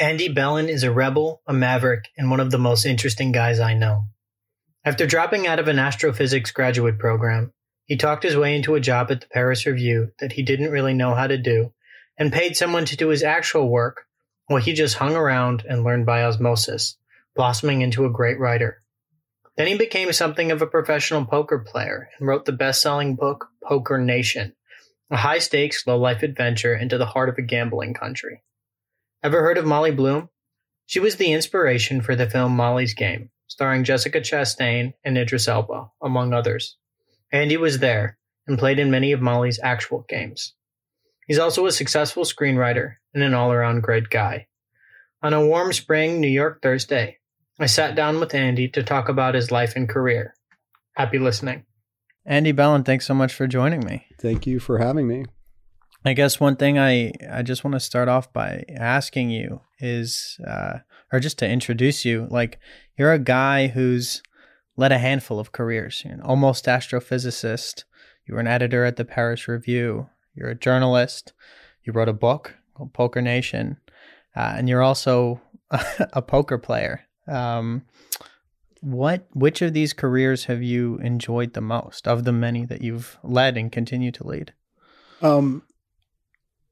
Andy Bellin is a rebel, a maverick, and one of the most interesting guys I know. After dropping out of an astrophysics graduate program, he talked his way into a job at the Paris Review that he didn't really know how to do and paid someone to do his actual work while he just hung around and learned by osmosis, blossoming into a great writer. Then he became something of a professional poker player and wrote the best selling book, Poker Nation, a high stakes, low life adventure into the heart of a gambling country. Ever heard of Molly Bloom? She was the inspiration for the film Molly's Game, starring Jessica Chastain and Idris Elba, among others. Andy was there and played in many of Molly's actual games. He's also a successful screenwriter and an all around great guy. On a warm spring New York Thursday, I sat down with Andy to talk about his life and career. Happy listening. Andy Bellin, thanks so much for joining me. Thank you for having me. I guess one thing I, I just want to start off by asking you is, uh, or just to introduce you, like you're a guy who's led a handful of careers. You're an almost astrophysicist. You were an editor at the Paris Review. You're a journalist. You wrote a book called Poker Nation, uh, and you're also a poker player. Um, what which of these careers have you enjoyed the most of the many that you've led and continue to lead? Um,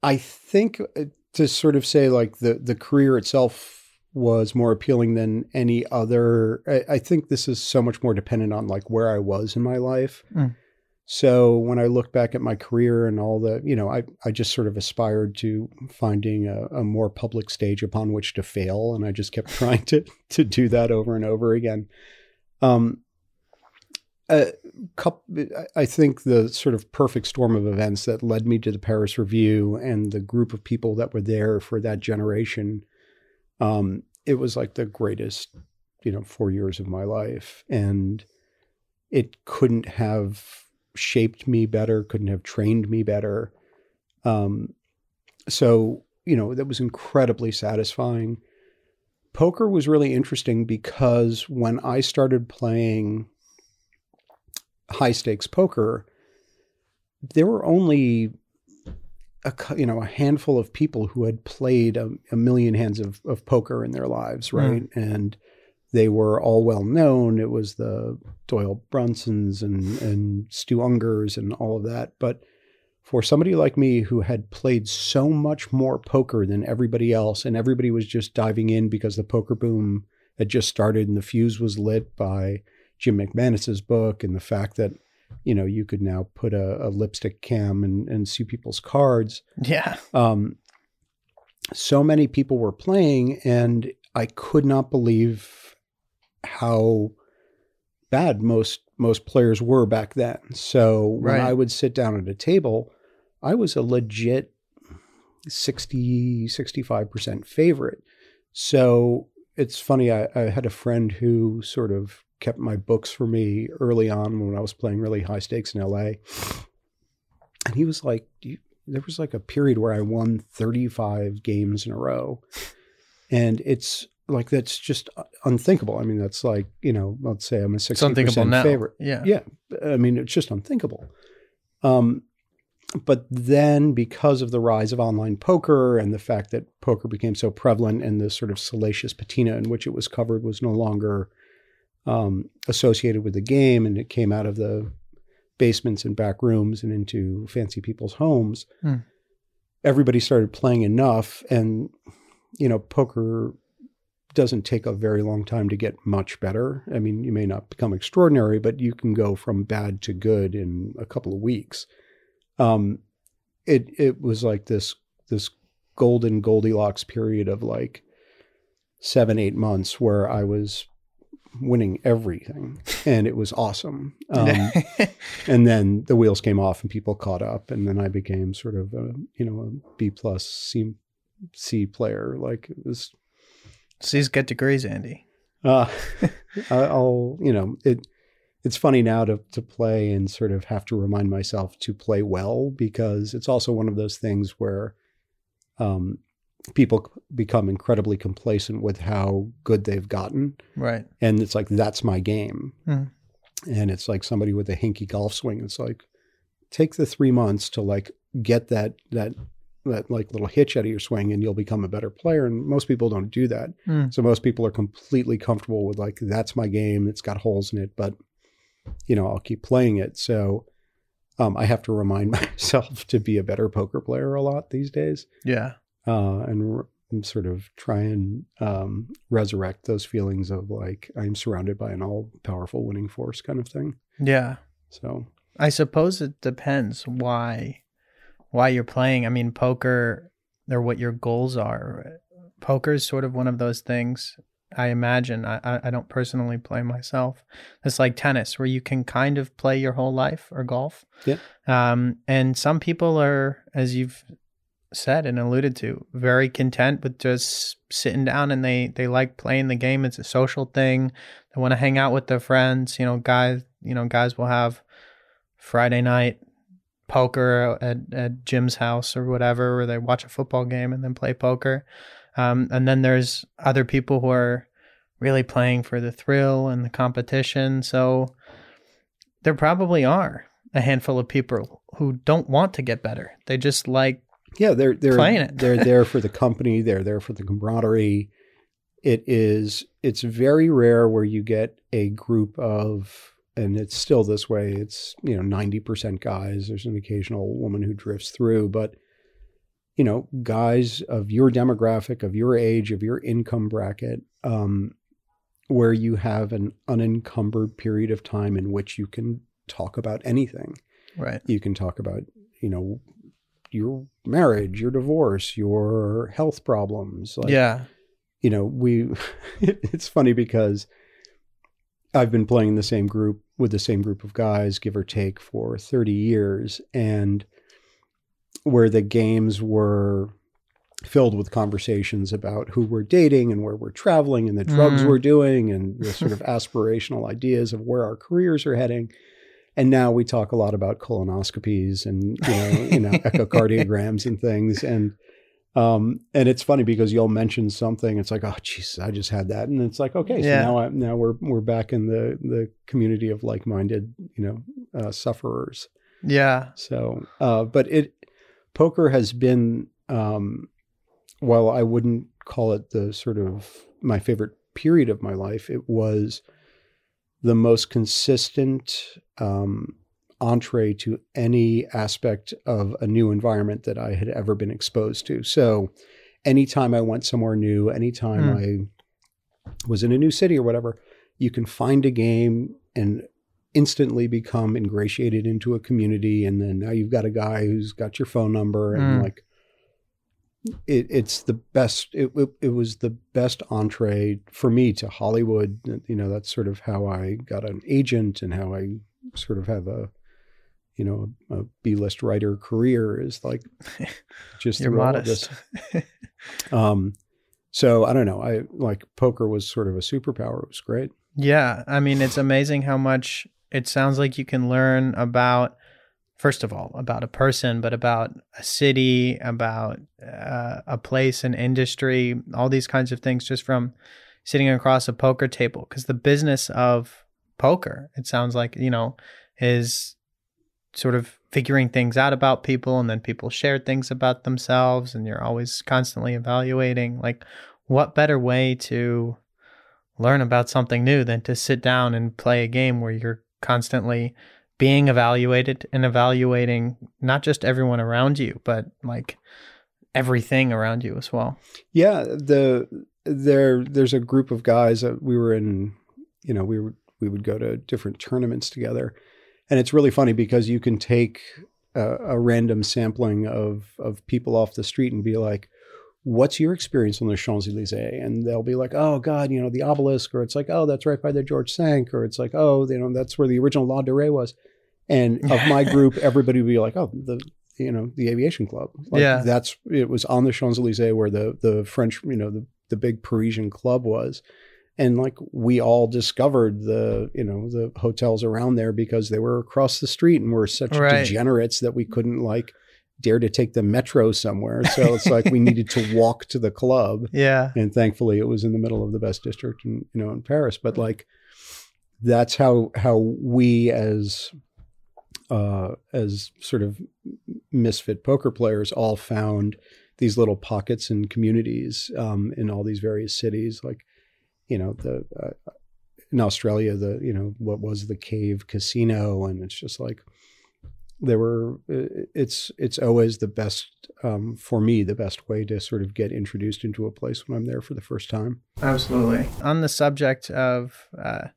I think uh, to sort of say like the the career itself was more appealing than any other. I, I think this is so much more dependent on like where I was in my life. Mm. So when I look back at my career and all the, you know, I, I just sort of aspired to finding a, a more public stage upon which to fail, and I just kept trying to to do that over and over again. Um, a couple, I think the sort of perfect storm of events that led me to the Paris Review and the group of people that were there for that generation, um, it was like the greatest, you know, four years of my life, and it couldn't have shaped me better, couldn't have trained me better. Um, so you know that was incredibly satisfying. Poker was really interesting because when I started playing high stakes poker, there were only a you know a handful of people who had played a, a million hands of, of poker in their lives, hmm. right? Mm. And they were all well known. It was the Doyle Brunsons and and Stu Ungers and all of that. But for somebody like me who had played so much more poker than everybody else, and everybody was just diving in because the poker boom had just started and the fuse was lit by Jim McManus's book and the fact that you know you could now put a, a lipstick cam and, and see people's cards. Yeah. Um, so many people were playing, and I could not believe how bad most most players were back then. So when. I would sit down at a table, I was a legit 60 65% favorite. So it's funny I, I had a friend who sort of kept my books for me early on when I was playing really high stakes in LA. And he was like, there was like a period where I won 35 games in a row. And it's like, that's just unthinkable. I mean, that's like, you know, let's say I'm a 60% favorite. Yeah. Yeah. I mean, it's just unthinkable. Um, but then because of the rise of online poker and the fact that poker became so prevalent and the sort of salacious patina in which it was covered was no longer um, associated with the game, and it came out of the basements and back rooms and into fancy people's homes. Mm. Everybody started playing enough, and you know, poker doesn't take a very long time to get much better. I mean, you may not become extraordinary, but you can go from bad to good in a couple of weeks. Um, it it was like this this golden Goldilocks period of like seven eight months where I was winning everything, and it was awesome. Um, and then the wheels came off, and people caught up, and then I became sort of a you know a B plus C C player. Like it was. C's get degrees, Andy. Uh, I'll you know it. It's funny now to to play and sort of have to remind myself to play well because it's also one of those things where um, people become incredibly complacent with how good they've gotten. Right. And it's like, that's my game. Mm. And it's like somebody with a hinky golf swing. It's like, take the three months to like get that, that that like little hitch out of your swing and you'll become a better player. And most people don't do that. Mm. So most people are completely comfortable with like that's my game. It's got holes in it, but you know I'll keep playing it. So um, I have to remind myself to be a better poker player a lot these days, Yeah. Uh, and, r- and sort of try and um, resurrect those feelings of like I'm surrounded by an all powerful winning force kind of thing. Yeah. So I suppose it depends why why you're playing. I mean, poker or what your goals are. Poker is sort of one of those things. I imagine. I I I don't personally play myself. It's like tennis, where you can kind of play your whole life, or golf. Yeah. Um, and some people are, as you've said and alluded to, very content with just sitting down and they they like playing the game. It's a social thing. They want to hang out with their friends. You know, guys. You know, guys will have Friday night poker at, at Jim's house or whatever, where they watch a football game and then play poker. Um, and then there's other people who are really playing for the thrill and the competition. So there probably are a handful of people who don't want to get better. They just like, yeah, they're they're Playing it. they're there for the company. They're there for the camaraderie. It is it's very rare where you get a group of and it's still this way. It's you know ninety percent guys. There's an occasional woman who drifts through, but you know guys of your demographic, of your age, of your income bracket, um, where you have an unencumbered period of time in which you can talk about anything right. you can talk about you know your marriage your divorce your health problems like yeah. you know we it's funny because i've been playing the same group with the same group of guys give or take for 30 years and where the games were filled with conversations about who we're dating and where we're traveling and the drugs Mm. we're doing and the sort of aspirational ideas of where our careers are heading and now we talk a lot about colonoscopies and you know you know echocardiograms and things and um and it's funny because you'll mention something it's like oh jeez i just had that and it's like okay so Yeah. now i now we're we're back in the the community of like-minded you know uh, sufferers Yeah. so uh but it poker has been um while i wouldn't call it the sort of my favorite period of my life it was the most consistent um, entree to any aspect of a new environment that I had ever been exposed to. So, anytime I went somewhere new, anytime I was in a new city or whatever, you can find a game and instantly become ingratiated into a community. And then now you've got a guy who's got your phone number and Mm. like, it, it's the best. It, it it was the best entree for me to Hollywood. You know, that's sort of how I got an agent and how I sort of have a, you know, a B list writer career is like just You're modest. this. Um, so I don't know. I like poker was sort of a superpower. It was great. Yeah, I mean, it's amazing how much it sounds like you can learn about, first of all, about a person, but about a city, about uh, a place, an industry, all these kinds of things just from sitting across a poker table. Because the business of poker, it sounds like, you know, is sort of figuring things out about people and then people share things about themselves and you're always constantly evaluating like what better way to learn about something new than to sit down and play a game where you're constantly being evaluated and evaluating not just everyone around you but like everything around you as well Yeah, the there there's a group of guys that we were in. You know, we were we would go to different tournaments together, and it's really funny because you can take a, a random sampling of of people off the street and be like, "What's your experience on the Champs Elysees?" And they'll be like, "Oh God, you know the obelisk," or it's like, "Oh, that's right by the George Cinq," or it's like, "Oh, you know that's where the original La de Rey was." And of my group, everybody would be like, "Oh, the." You know the aviation club. Like, Yeah. that's it was on the Champs Elysees where the the French, you know, the the big Parisian club was. And like we all discovered the, you know, the hotels around there because they were across the street and we're such Right. degenerates that we couldn't like dare to take the metro somewhere. So it's like we needed to walk to the club. yeah And thankfully it was in the middle of the best district in, you know, in Paris. But like that's how how we as uh, as sort of misfit poker players, all found these little pockets and communities um, in all these various cities, like you know the uh, in Australia, the you know what was the cave casino, and it's just like there were. It's it's always the best um, for me, the best way to sort of get introduced into a place when I'm there for the first time. Absolutely. On the subject of uh,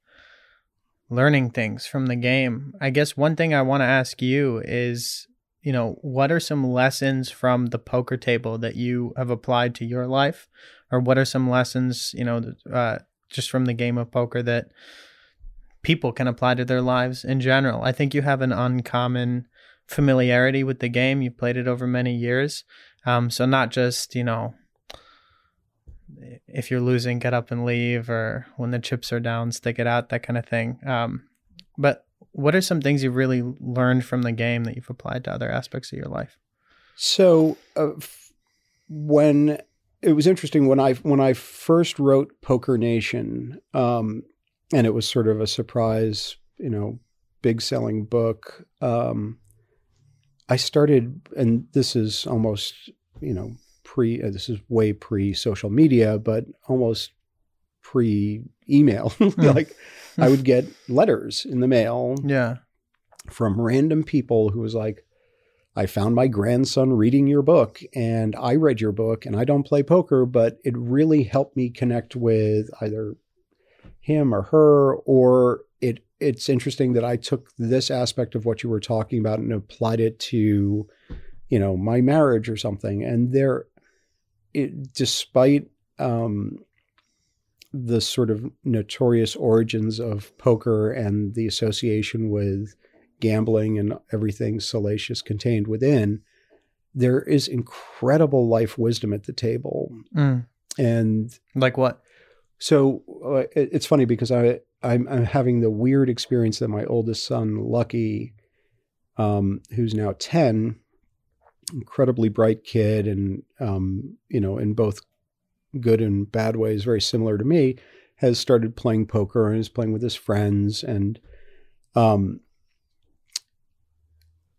learning things from the game, I guess one thing I want to ask you is you know, what are some lessons from the poker table that you have applied to your life? Or what are some lessons, you know, uh, just from the game of poker that people can apply to their lives in general? I think you have an uncommon familiarity with the game. You played it over many years. Um, so not just, you know, if you're losing, get up and leave, or when the chips are down, stick it out, that kind of thing. Um, but what are some things you've really learned from the game that you've applied to other aspects of your life? So, uh, f- when it was interesting when I when I first wrote Poker Nation, um, and it was sort of a surprise, you know, big selling book. Um, I started, and this is almost, you know, pre. Uh, this is way pre social media, but almost pre email. Hmm. like I would get letters in the mail. Yeah. From random people who was like, I found my grandson reading your book and I read your book and I don't play poker, but it really helped me connect with either him or her or it's interesting that I took this aspect of what you were talking about and applied it to you know my marriage or something and there it, despite um, the sort of notorious origins of poker and the association with gambling and everything salacious contained within, there is incredible life wisdom at the table. Mm. And like what? So uh, it, it's funny because I I'm, I'm, having the weird experience that my oldest son, Lucky, um, who's now ten, incredibly bright kid, and um, you know, in both good and bad ways, very similar to me, has started playing poker and is playing with his friends and um,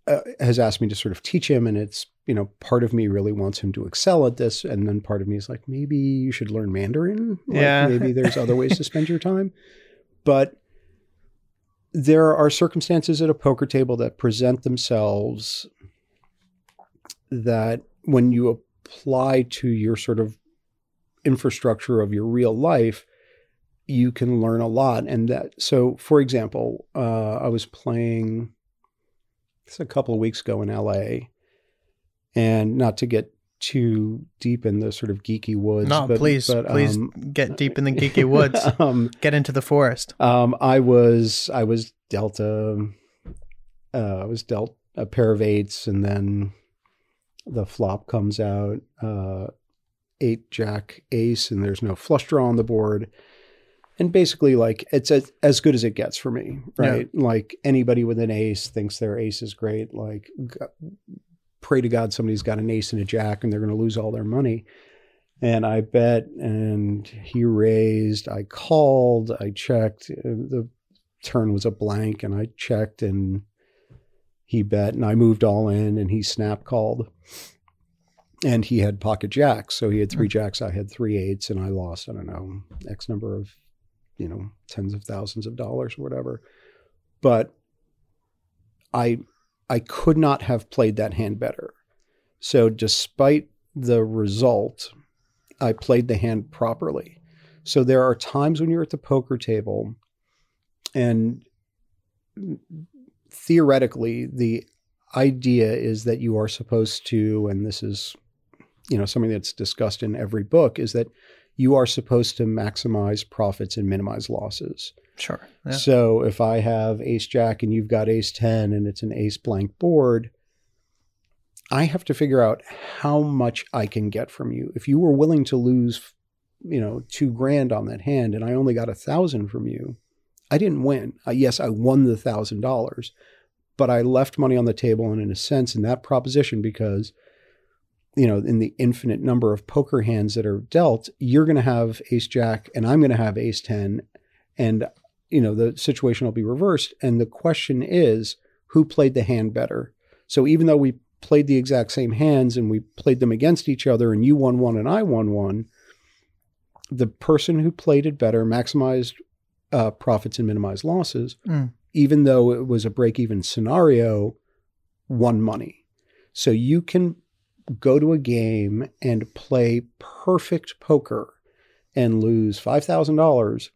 uh, has asked me to sort of teach him. And it's, you know, part of me really wants him to excel at this. And then part of me is like, maybe you should learn Mandarin. Like, yeah. maybe there's other ways to spend your time. But there are circumstances at a poker table that present themselves that when you apply to your sort of infrastructure of your real life, you can learn a lot. And that, so for example, uh, I was playing a couple of weeks ago in LA, and not to get too deep in the sort of geeky woods. No, but, please, but, please um, get deep in the geeky woods. um, get into the forest. Um, I was I was dealt a uh, I was dealt a pair of eights, and then the flop comes out. Uh, eight jack ace and there's no flush draw on the board. And basically, like it's as, as good as it gets for me, right? Yeah. Like anybody with an ace thinks their ace is great. Like, pray to God somebody's got an ace and a jack and they're going to lose all their money. And I bet, and he raised. I called, I checked. Uh, the turn was a blank, and I checked, and he bet, and I moved all in, and he snap called and he had pocket jacks. So he had three hmm. jacks, I had three eights, and I lost, I don't know, X number of, you know, tens of thousands of dollars or whatever. But I I could not have played that hand better. So despite the result, I played the hand properly. So there are times when you're at the poker table and theoretically the idea is that you are supposed to and this is you know something that's discussed in every book is that you are supposed to maximize profits and minimize losses. Sure. Yeah. So if I have ace jack and you've got ace 10 and it's an ace blank board, I have to figure out how much I can get from you. If you were willing to lose, you know, two grand on that hand and I only got a thousand from you, I didn't win. Uh, yes, I won the thousand dollars, but I left money on the table and in a sense in that proposition because you know, in the infinite number of poker hands that are dealt, you're going to have ace jack and I'm going to have ace 10 and you know, the situation will be reversed and the question is who played the hand better. So even though we played the exact same hands and we played them against each other and you won one and I won one, the person who played it better maximized uh, profits and minimized losses, Mm. even though it was a break even scenario, won money. So you can go to a game and play perfect poker and lose $5,000,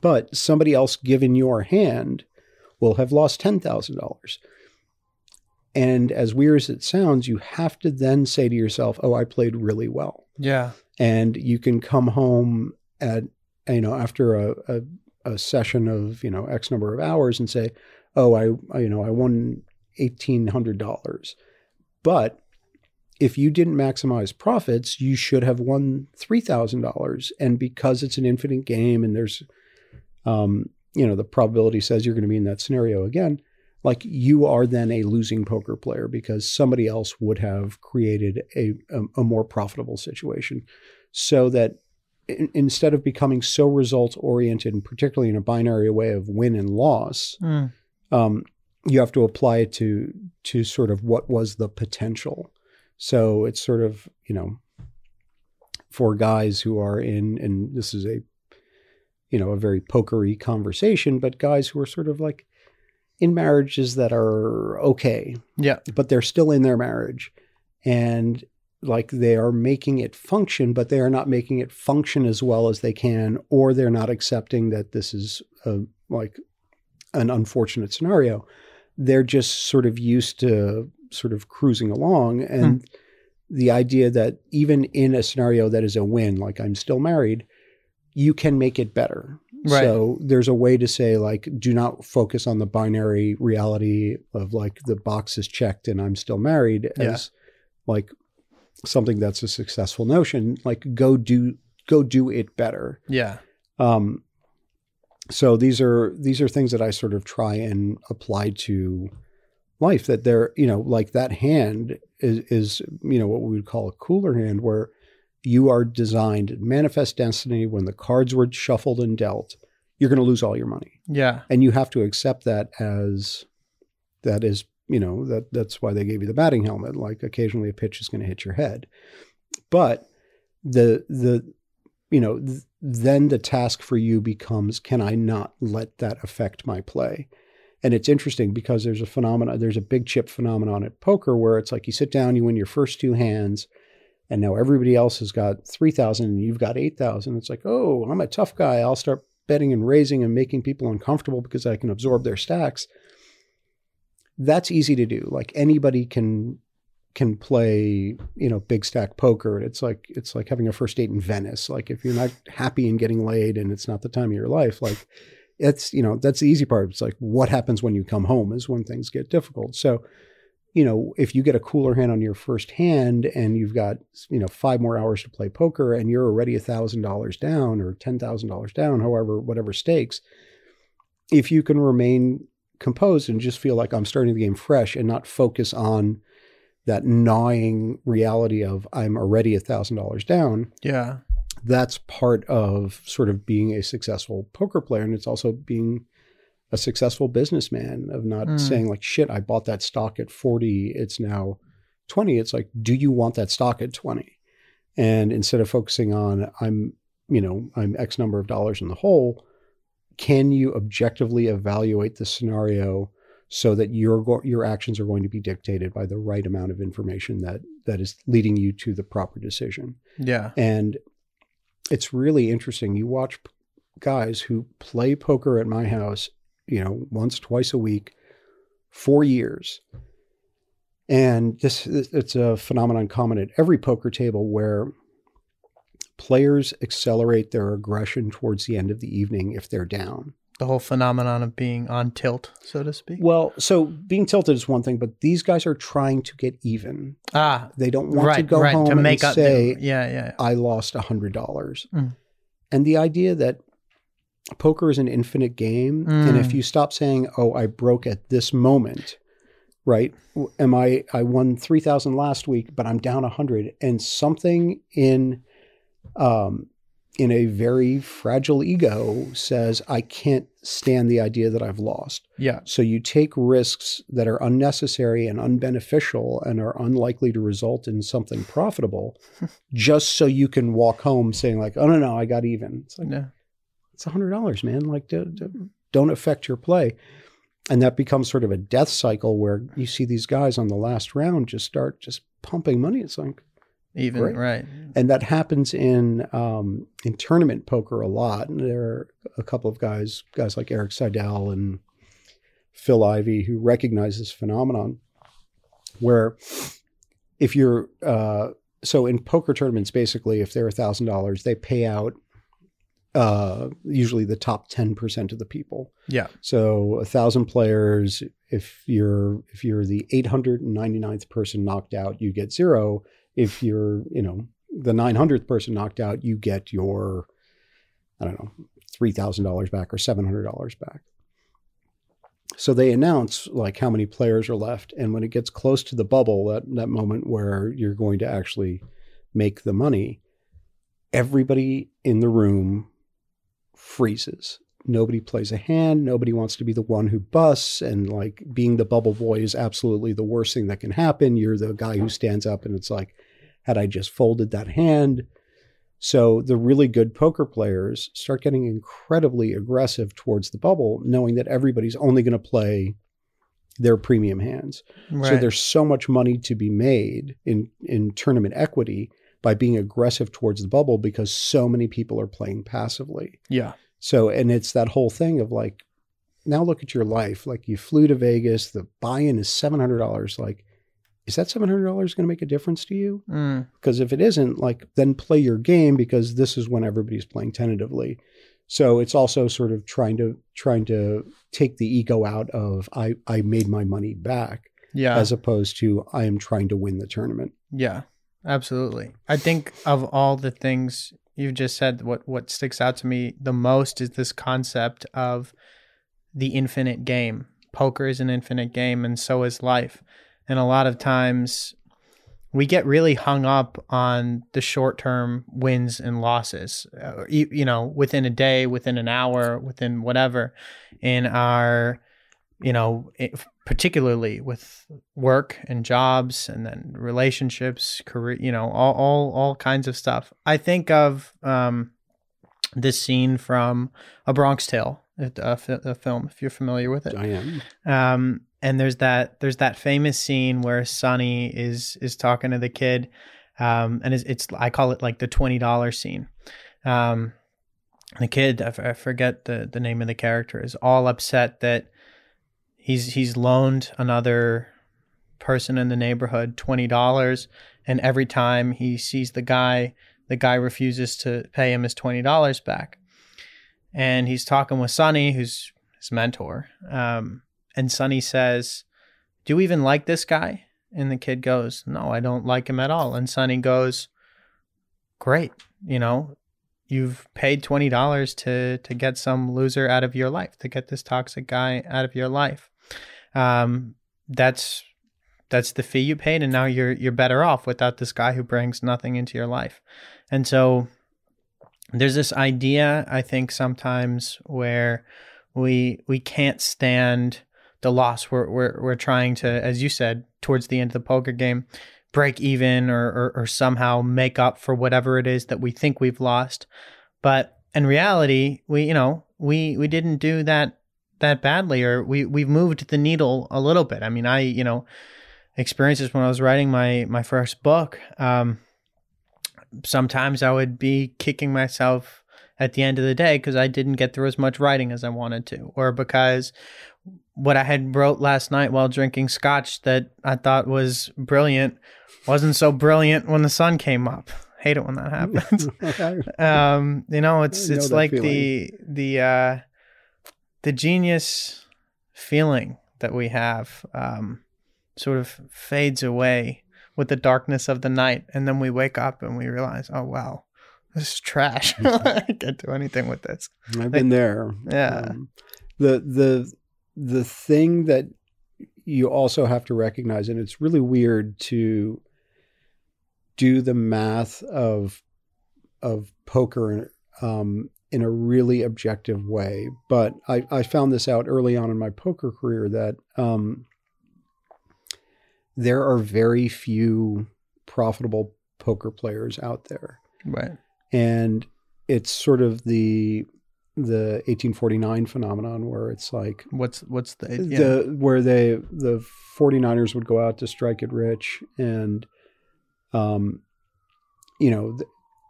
but somebody else given your hand will have lost $10,000. And as weird as it sounds, you have to then say to yourself, oh, I played really well Yeah. and you can come home at you know after a, a, a session of you know x number of hours and say oh i, I you know i won $1800 but if you didn't maximize profits you should have won $3000 and because it's an infinite game and there's um you know the probability says you're going to be in that scenario again. Like you are then a losing poker player because somebody else would have created a, a, a more profitable situation. So that in, instead of becoming so results oriented and particularly in a binary way of win and loss Mm. um, you have to apply it to to sort of what was the potential. So it's sort of you know for guys who are in and this is a you know a very pokery conversation but guys who are sort of like in marriages that are okay. Yeah. but they're still in their marriage. And like they are making it function but they are not making it function as well as they can or they're not accepting that this is a, like an unfortunate scenario. They're just sort of used to sort of cruising along. And hmm. the idea that even in a scenario that is a win like i'm still married you can make it better Right. so there's a way to say like do not focus on the binary reality of like the box is checked and I'm still married Yeah. as like something that's a successful notion. Like go do go do it better. Yeah. Um so these are these are things that I sort of try and apply to life that they're, you know, like that hand is is, you know, what we would call a cooler hand where you are designed manifest destiny when the cards were shuffled and dealt, you're going to lose all your money. Yeah. and you have to accept that as that is you know that that's why they gave you the batting helmet like occasionally a pitch is going to hit your head. But the the you know th- then the task for you becomes can i not let that affect my play? And it's interesting because there's a phenomenon there's a big chip phenomenon at poker where it's like you sit down you win your first two hands and now everybody else has got 3000 and you've got 8000 it's like oh i'm a tough guy i'll start betting and raising and making people uncomfortable because I can absorb their stacks. That's easy to do. Like anybody can can play, you know, big stack poker. It's like it's like having a first date in Venice. Like if you're not happy and getting laid and it's not the time of your life, like it's, you know, that's the easy part. It's like what happens when you come home is when things get difficult. So, you know, if you get a cooler hand on your first hand and you've got, you know, five more hours to play poker and you're already a thousand dollars down or ten thousand dollars down, however, whatever stakes, if you can remain composed and just feel like I'm starting the game fresh and not focus on that gnawing reality of I'm already a thousand dollars down, Yeah. that's part of sort of being a successful poker player. And it's also being a successful businessman of not Mm. saying like, shit, I bought that stock at 40. It's now 20. It's like, do you want that stock at 20? And instead of focusing on, I'm, you know, I'm X number of dollars in the hole, can you objectively evaluate the scenario so that your your actions are going to be dictated by the right amount of information that that is leading you to the proper decision? Yeah. And it's really interesting. You watch guys who play poker at my house, you know, once, twice a week, for years. And this, it's a phenomenon common at every poker table where players accelerate their aggression towards the end of the evening if they're down. The whole phenomenon of being on tilt, so to speak. Well, so being tilted is one thing, but these guys are trying to get even. Ah, They don't want right, to go right. home to make and up. say, the, yeah, yeah. I lost a hundred dollars. Mm. And the idea that poker is an infinite game, and if Mm. you stop saying, "Oh, I broke at this moment," right? Am I? I won three thousand last week, but I'm down a hundred, and something in, um, in a very fragile ego says, I can't stand the idea that I've lost. Yeah. So you take risks that are unnecessary and unbeneficial and are unlikely to result in something profitable just so you can walk home saying, like, oh, no, no, I got even. It's like, Yeah. It's a hundred dollars, man. Like, do, do, don't affect your play. And that becomes sort of a death cycle where you see these guys on the last round just start just pumping money. It's like, Even Great. right. and that happens in um, in tournament poker a lot. And there are a couple of guys, guys like Erik Seidel and Phil Ivey, who recognize this phenomenon. Where, if you're uh, so in poker tournaments, basically, if they're a thousand dollars, they pay out uh, usually the top ten percent of the people. Yeah. So a thousand players, if you're if you're the 899th person knocked out, you get zero. If you're, you know, the 900th person knocked out, you get your, I don't know, three thousand dollars back or seven hundred dollars back. So they announce like how many players are left, and when it gets close to the bubble, that that moment where you're going to actually make the money, everybody in the room freezes. Nobody plays a hand. Nobody wants to be the one who busts. And like being the bubble boy is absolutely the worst thing that can happen. You're the guy who stands up and it's like had i just folded that hand? So the really good poker players start getting incredibly aggressive towards the bubble knowing that everybody's only going to play their premium hands. Right. so there's so much money to be made in in tournament equity by being aggressive towards the bubble because so many people are playing passively yeah. so, and it's that whole thing of like, now look at your life. Like you flew to Vegas, the buy-in is seven hundred dollars. Like, is that seven hundred dollars going to make a difference to you? Mm. Because if it isn't, like, then play your game because this is when everybody's playing tentatively. So it's also sort of trying to trying to take the ego out of I I made my money back Yeah. as opposed to I am trying to win the tournament. Yeah, absolutely. I think of all the things you've just said, what what sticks out to me the most is this concept of the infinite game. Poker is an infinite game, and so is life. And a lot of times, we get really hung up on the short term wins and losses. Uh, you, you know, within a day, within an hour, within whatever, in our you know, particularly with work and jobs and then relationships, career, you know, all, all, all kinds of stuff. I think of um, this scene from A Bronx Tale, a, a, film, if you're familiar with it. I am. Um, and there's that there's that famous scene where Sonny is is talking to the kid, um, and it's, it's I call it like the twenty dollar scene. Um, the kid, I, f- I forget the the name of the character, is all upset that he's he's loaned another person in the neighborhood twenty dollars, and every time he sees the guy, the guy refuses to pay him his twenty dollars back. And he's talking with Sonny, who's his mentor. Um, and Sonny says, Do you even like this guy? And the kid goes, No, I don't like him at all. And Sonny goes, Great. You know, you've paid twenty dollars to to get some loser out of your life, to get this toxic guy out of your life. Um, that's that's the fee you paid, and now you're you're better off without this guy who brings nothing into your life. And so there's this idea I think sometimes where we we can't stand the loss. We're we're we're trying to, as you said, towards the end of the poker game, break even or, or or somehow make up for whatever it is that we think we've lost. But in reality, we you know we we didn't do that that badly, or we we've moved the needle a little bit. I mean, I you know experiences when I was writing my my first book. Um, sometimes I would be kicking myself at the end of the day because I didn't get through as much writing as I wanted to, or because what I had wrote last night while drinking scotch that I thought was brilliant wasn't so brilliant when the sun came up. Hate it when that happens. um, you know, it's know it's like feeling. the the uh, the genius feeling that we have um, sort of fades away with the darkness of the night, and then we wake up and we realize, oh wow, this is trash. I can't do anything with this. I've been there. Yeah. Um, the the the thing that you also have to recognize, and it's really weird to do the math of of poker um, in a really objective way. But I, I found this out early on in my poker career that um, there are very few profitable poker players out there. Right. And it's sort of the the 1849 phenomenon where it's like What's what's the yeah. the where they the 49ers would go out to strike it rich and um you know the,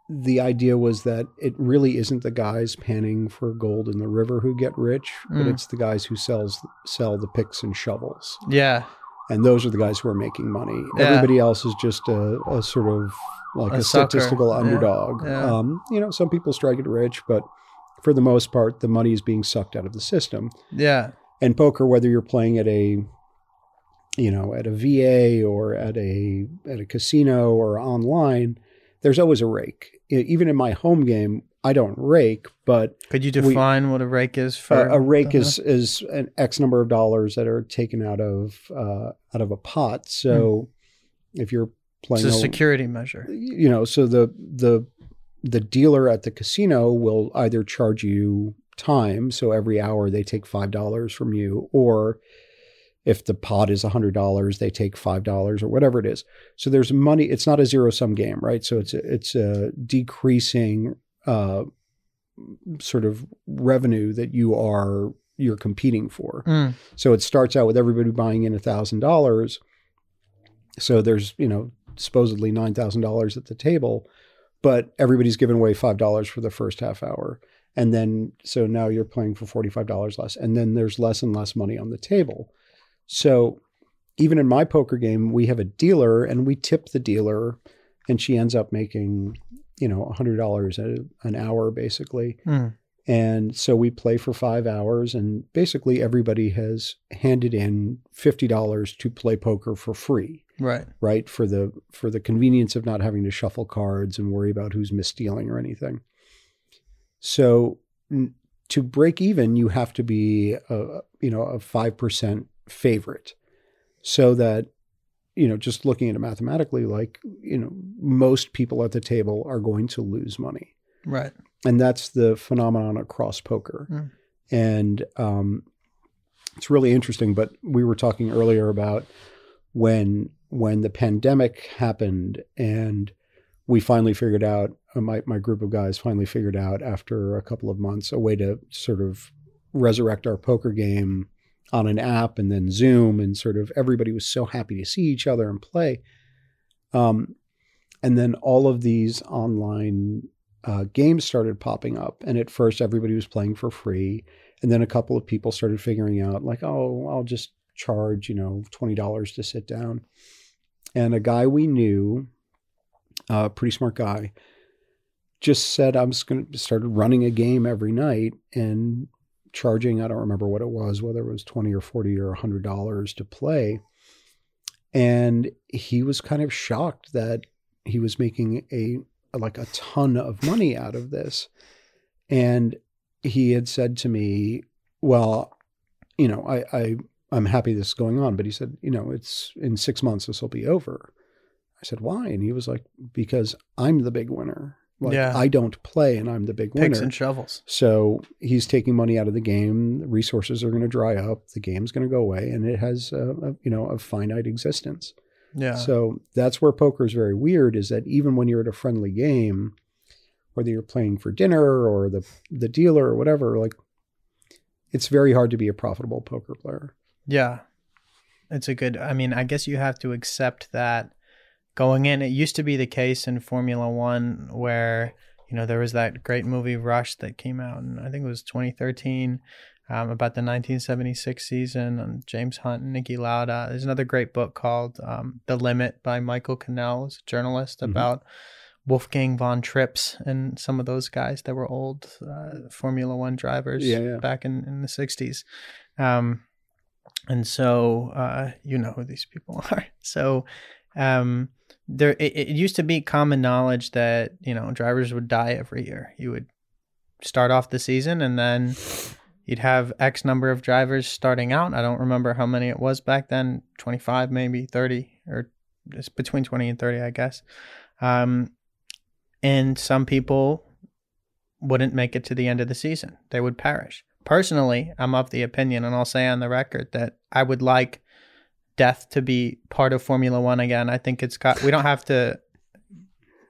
the idea was that it really isn't the guys panning for gold in the river who get rich but Mm. it's the guys who sells sell the picks and shovels yeah. and those are the guys who are making money Yeah. everybody else is just a, a sort of like A a, statistical underdog Yeah. um you know some people strike it rich but for the most part the money is being sucked out of the system. Yeah. and poker whether you're playing at a you know at a va or at a at a casino or online there's always a rake. Even in my home game i don't rake but Could you define what a rake is for a, a rake is is an x number of dollars that are taken out of uh, out of a pot. So if you're it's playing a a- security measure. you know so the the the dealer at the casino will either charge you time so every hour they take five dollars from you or if the pot is a hundred dollars they take five dollars or whatever it is so there's money it's not a zero sum game right so it's a, it's a decreasing uh sort of revenue that you are you're competing for Mm. so it starts out with everybody buying in a thousand dollars. So there's, you know, supposedly nine thousand dollars at the table, but everybody's giving away five dollars for the first half hour. And then so now you're playing for forty five dollars less. And then there's less and less money on the table. So even in my poker game, we have a dealer and we tip the dealer and she ends up making, you know, a hundred dollars an hour basically. Mm. And so we play for five hours, and basically everybody has handed in fifty dollars to play poker for free, Right. right? For the for the convenience of not having to shuffle cards and worry about who's misstealing or anything. So n- to break even, you have to be a you know a five percent favorite, so that you know just looking at it mathematically, like you know most people at the table are going to lose money Right. and that's the phenomenon across poker. Mm. And um, it's really interesting. But we were talking earlier about when when the pandemic happened, and we finally figured out. uh, My my group of guys finally figured out after a couple of months a way to sort of resurrect our poker game on an app and then Zoom, and sort of everybody was so happy to see each other and play. Um, and then all of these online uh, games started popping up. And at first, everybody was playing for free. And then a couple of people started figuring out, like, oh, I'll just charge, you know, $20 to sit down. And a guy we knew, a pretty smart guy, just said, I'm just going to start running a game every night and charging, I don't remember what it was, whether it was 20 or 40 or $100 to play. And he was kind of shocked that he was making a like a ton of money out of this. And he had said to me, Well, you know, I, I I'm happy this is going on, but he said, you know, it's in six months this will be over. I said, Why? And he was like, Because I'm the big winner. Like Yeah. I don't play and I'm the big Picks winner. and shovels. So he's taking money out of the game. The resources are going to dry up. The game's going to go away, and it has a, a you know a finite existence. Yeah. So that's where poker is very weird. Is that even when you're at a friendly game, whether you're playing for dinner or the the dealer or whatever, like it's very hard to be a profitable poker player. Yeah. It's a good I mean, I guess you have to accept that going in. It used to be the case in Formula 1 where, you know, there was that great movie Rush that came out in I think it was 2013 um, about the 1976 season and James Hunt and Niki Lauda. There's another great book called um, The Limit by Michael Cannell, a journalist Mhm. about Wolfgang von Trips and some of those guys that were old uh, Formula One drivers Yeah, yeah. back in, in the 60s. Um, and so uh, you know who these people are. So um, there, it, it used to be common knowledge that you know drivers would die every year. You would start off the season, and then you'd have X number of drivers starting out. I don't remember how many it was back then, twenty five, maybe thirty, or it's between twenty and thirty, I guess. Um, and some people wouldn't make it to the end of the season. They would perish. Personally, I'm of the opinion, and I'll say on the record that I would like death to be part of Formula One again. I think it's got, we don't have to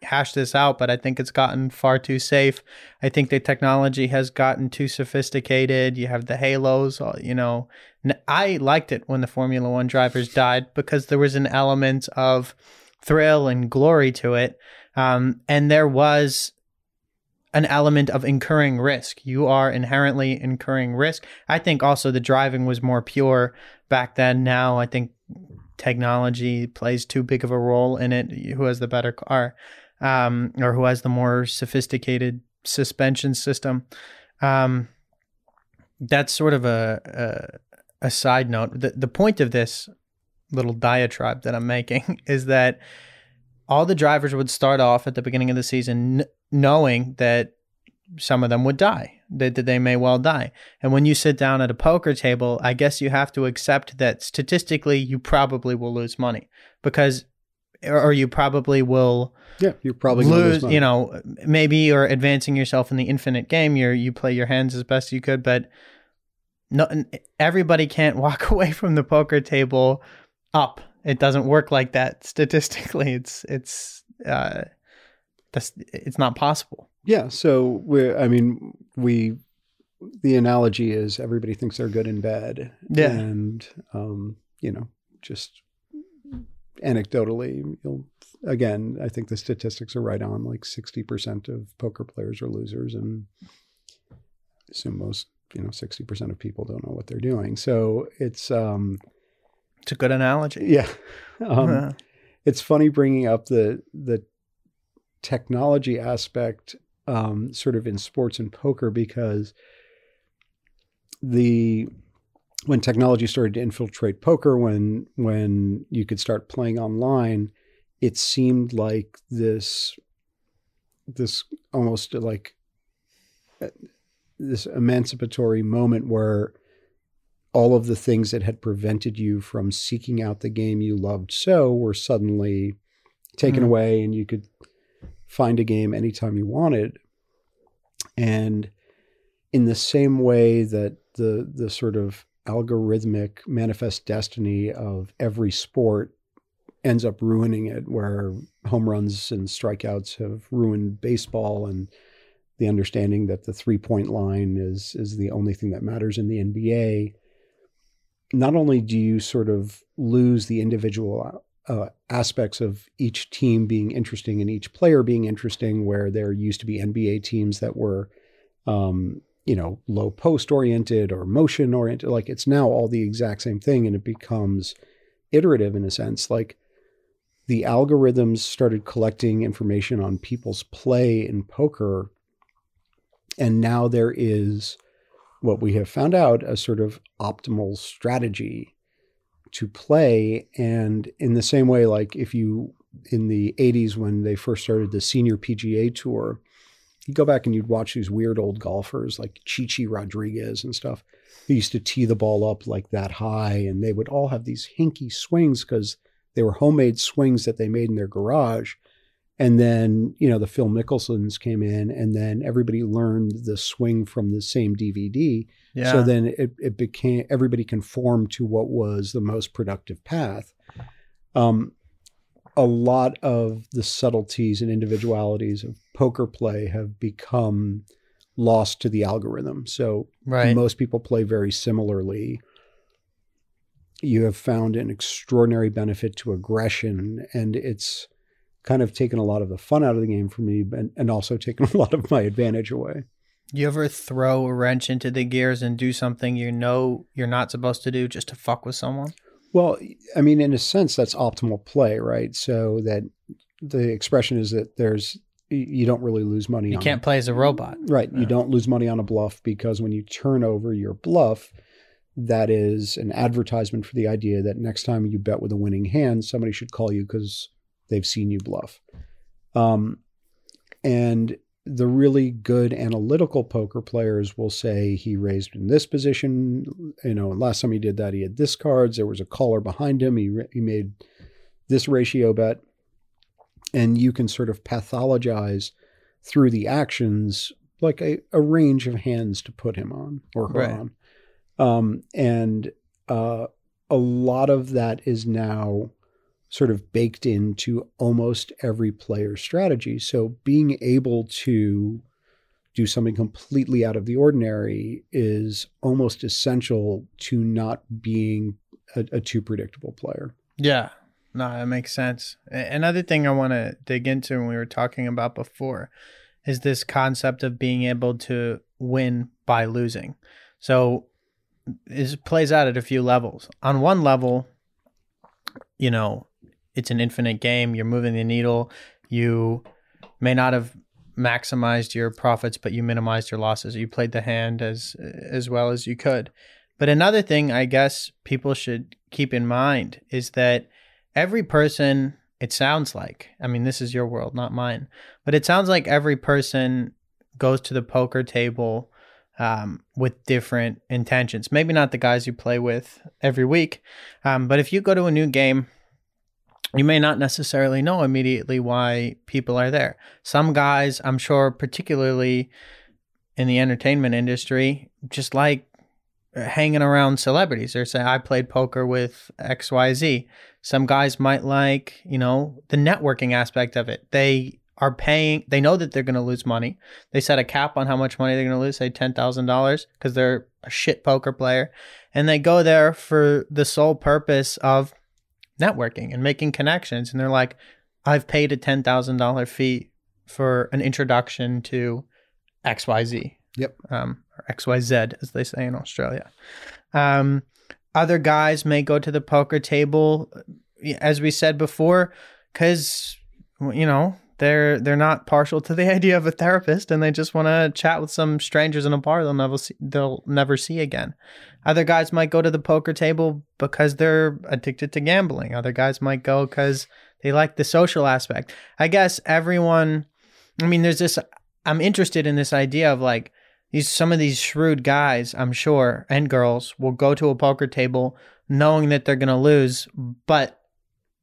hash this out, but I think it's gotten far too safe. I think the technology has gotten too sophisticated. You have the halos, uh, you know. I liked it when the Formula One drivers died because there was an element of thrill and glory to it. Um, and there was an element of incurring risk. You are inherently incurring risk. I think also the driving was more pure back then. Now I think technology plays too big of a role in it. Who has the better car? um, or who has the more sophisticated suspension system. Um, that's sort of a, a, a side note. The the point of this little diatribe that I'm making is that all the drivers would start off at the beginning of the season knowing that some of them would die, that, that they may well die. And when you sit down at a poker table, I guess you have to accept that statistically you probably will lose money because, or you probably will yeah, you're probably lose. You know, maybe you're advancing yourself in the infinite game. You you play your hands as best you could, but no, everybody can't walk away from the poker table up. It doesn't work like that statistically. It's it's uh, that's it's not possible. Yeah. So we, I mean, we the analogy is everybody thinks they're good and bad. Yeah. And um, you know, just anecdotally, you'll again, I think the statistics are right on. Like sixty percent of poker players are losers, and I assume most, you know, sixty percent of people don't know what they're doing. So it's um, it's a good analogy. Yeah, um, it's funny bringing up the the technology aspect, um, sort of in sports and poker because the when technology started to infiltrate poker, when when you could start playing online, it seemed like this this almost like uh, this emancipatory moment where all of the things that had prevented you from seeking out the game you loved so were suddenly taken mm. away and you could find a game anytime you wanted and in the same way that the the sort of algorithmic manifest destiny of every sport ends up ruining it, where home runs and strikeouts have ruined baseball and the understanding that the three point line is is the only thing that matters in the NBA. Not only do you sort of lose the individual uh, aspects of each team being interesting and each player being interesting, where there used to be NBA teams that were, um, you know, low post oriented or motion oriented. Like it's now all the exact same thing, and it becomes iterative in a sense. Like the algorithms started collecting information on people's play in poker. And now there is what we have found out a sort of optimal strategy to play. And in the same way, like if you, in the 80s, when they first started the senior PGA tour, you go back and you'd watch these weird old golfers like Chichi Rodriguez and stuff. They used to tee the ball up like that high, and they would all have these hinky swings because they were homemade swings that they made in their garage. And then, you know, the Phil Mickelsons came in and then everybody learned the swing from the same DVD. Yeah. So then it, it became everybody conformed to what was the most productive path. Um, a lot of the subtleties and individualities of poker play have become lost to the algorithm. So right. most people play very similarly you have found an extraordinary benefit to aggression, and it's kind of taken a lot of the fun out of the game for me, and, and also taken a lot of my advantage away. You ever throw a wrench into the gears and do something you know you're not supposed to do just to fuck with someone? Well, I mean, in a sense, that's optimal play, right? So that the expression is that there's you don't really lose money. You can't play as a robot, right? You don't lose money on a bluff because when you turn over your bluff, that is an advertisement for the idea that next time you bet with a winning hand, somebody should call you because they've seen you bluff. Um, and the really good analytical poker players will say he raised in this position. You know, last time he did that, he had this cards. There was a caller behind him. He he made this ratio bet, and you can sort of pathologize through the actions like a, a range of hands to put him on or her Right. on. Um, and uh, a lot of that is now sort of baked into almost every player's strategy. So being able to do something completely out of the ordinary is almost essential to not being a, a too predictable player. Yeah. No, that makes sense. Another thing I want to dig into and we were talking about before is this concept of being able to win by losing. So this plays out at a few levels. On one level, you know, it's an infinite game. You're moving the needle. You may not have maximized your profits, but you minimized your losses. You played the hand as as well as you could. But another thing I guess people should keep in mind is that every person it sounds like i mean this is your world not mine but it sounds like every person goes to the poker table um, with different intentions maybe not the guys you play with every week um, but if you go to a new game you may not necessarily know immediately why people are there some guys i'm sure particularly in the entertainment industry just like uh, hanging around celebrities or say i played poker with xyz some guys might like, you know, the networking aspect of it. They are paying, they know that they're going to lose money. They set a cap on how much money they're going to lose, say $10,000, because they're a shit poker player. And they go there for the sole purpose of networking and making connections. And they're like, I've paid a $10,000 fee for an introduction to XYZ. Yep. Um, or XYZ, as they say in Australia. Um, other guys may go to the poker table as we said before cuz you know they're they're not partial to the idea of a therapist and they just want to chat with some strangers in a bar they'll never see they'll never see again. Other guys might go to the poker table because they're addicted to gambling. Other guys might go cuz they like the social aspect. I guess everyone i mean there's this i'm interested in this idea of like these some of these shrewd guys, I'm sure, and girls will go to a poker table knowing that they're going to lose, but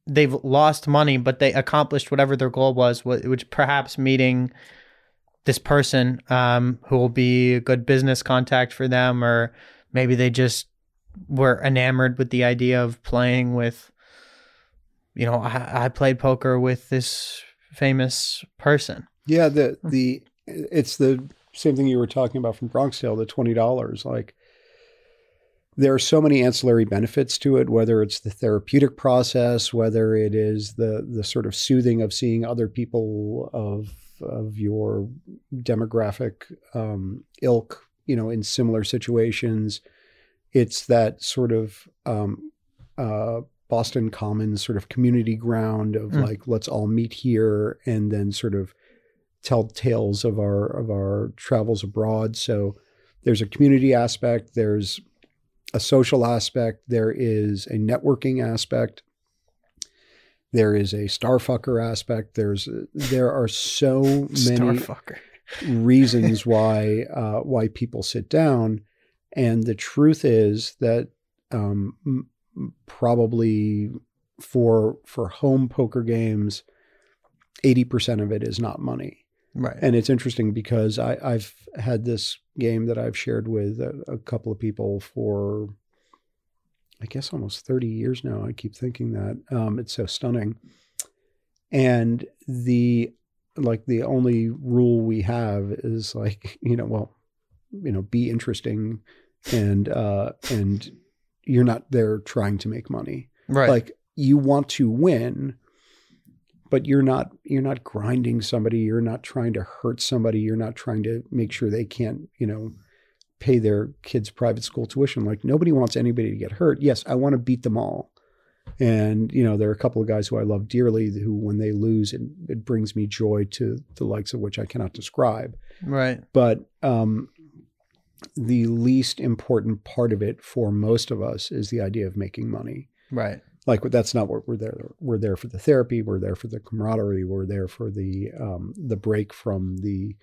they've lost money, but they accomplished whatever their goal was, which perhaps meeting this person um, who will be a good business contact for them, or maybe they just were enamored with the idea of playing with. You know, I, I played poker with this famous person. Yeah, the the it's the same thing you were talking about from Bronx Tale, the twenty dollars. Like there are so many ancillary benefits to it, whether it's the therapeutic process, whether it is the the sort of soothing of seeing other people of of your demographic um, ilk, you know, in similar situations. It's that sort of um, uh, Boston Commons sort of community ground of Mm. like let's all meet here and then sort of tell tales of our of our travels abroad. So there's a community aspect, there's a social aspect, there is a networking aspect, there is a starfucker aspect. There's there are so many reasons why uh, why people sit down, and the truth is that um, probably for for home poker games, eighty percent of it is not money. Right. And it's interesting because I, I've had this game that I've shared with a, a couple of people for, I guess, almost 30 years now. I keep thinking that. Um, it's so stunning. And the, like, the only rule we have is like, you know, well, you know, be interesting and, uh, and you're not there trying to make money right. like you want to win but you're not you're not grinding somebody you're not trying to hurt somebody you're not trying to make sure they can't you know pay their kids private school tuition. Like nobody wants anybody to get hurt. Yes i want to beat them all. And you know there are a couple of guys who i love dearly who when they lose it, it brings me joy to the likes of which i cannot describe. Right. but um, the least important part of it for most of us is the idea of making money. Right. Like that's not what we're there we're there for the therapy we're there for the camaraderie we're there for the um the break from the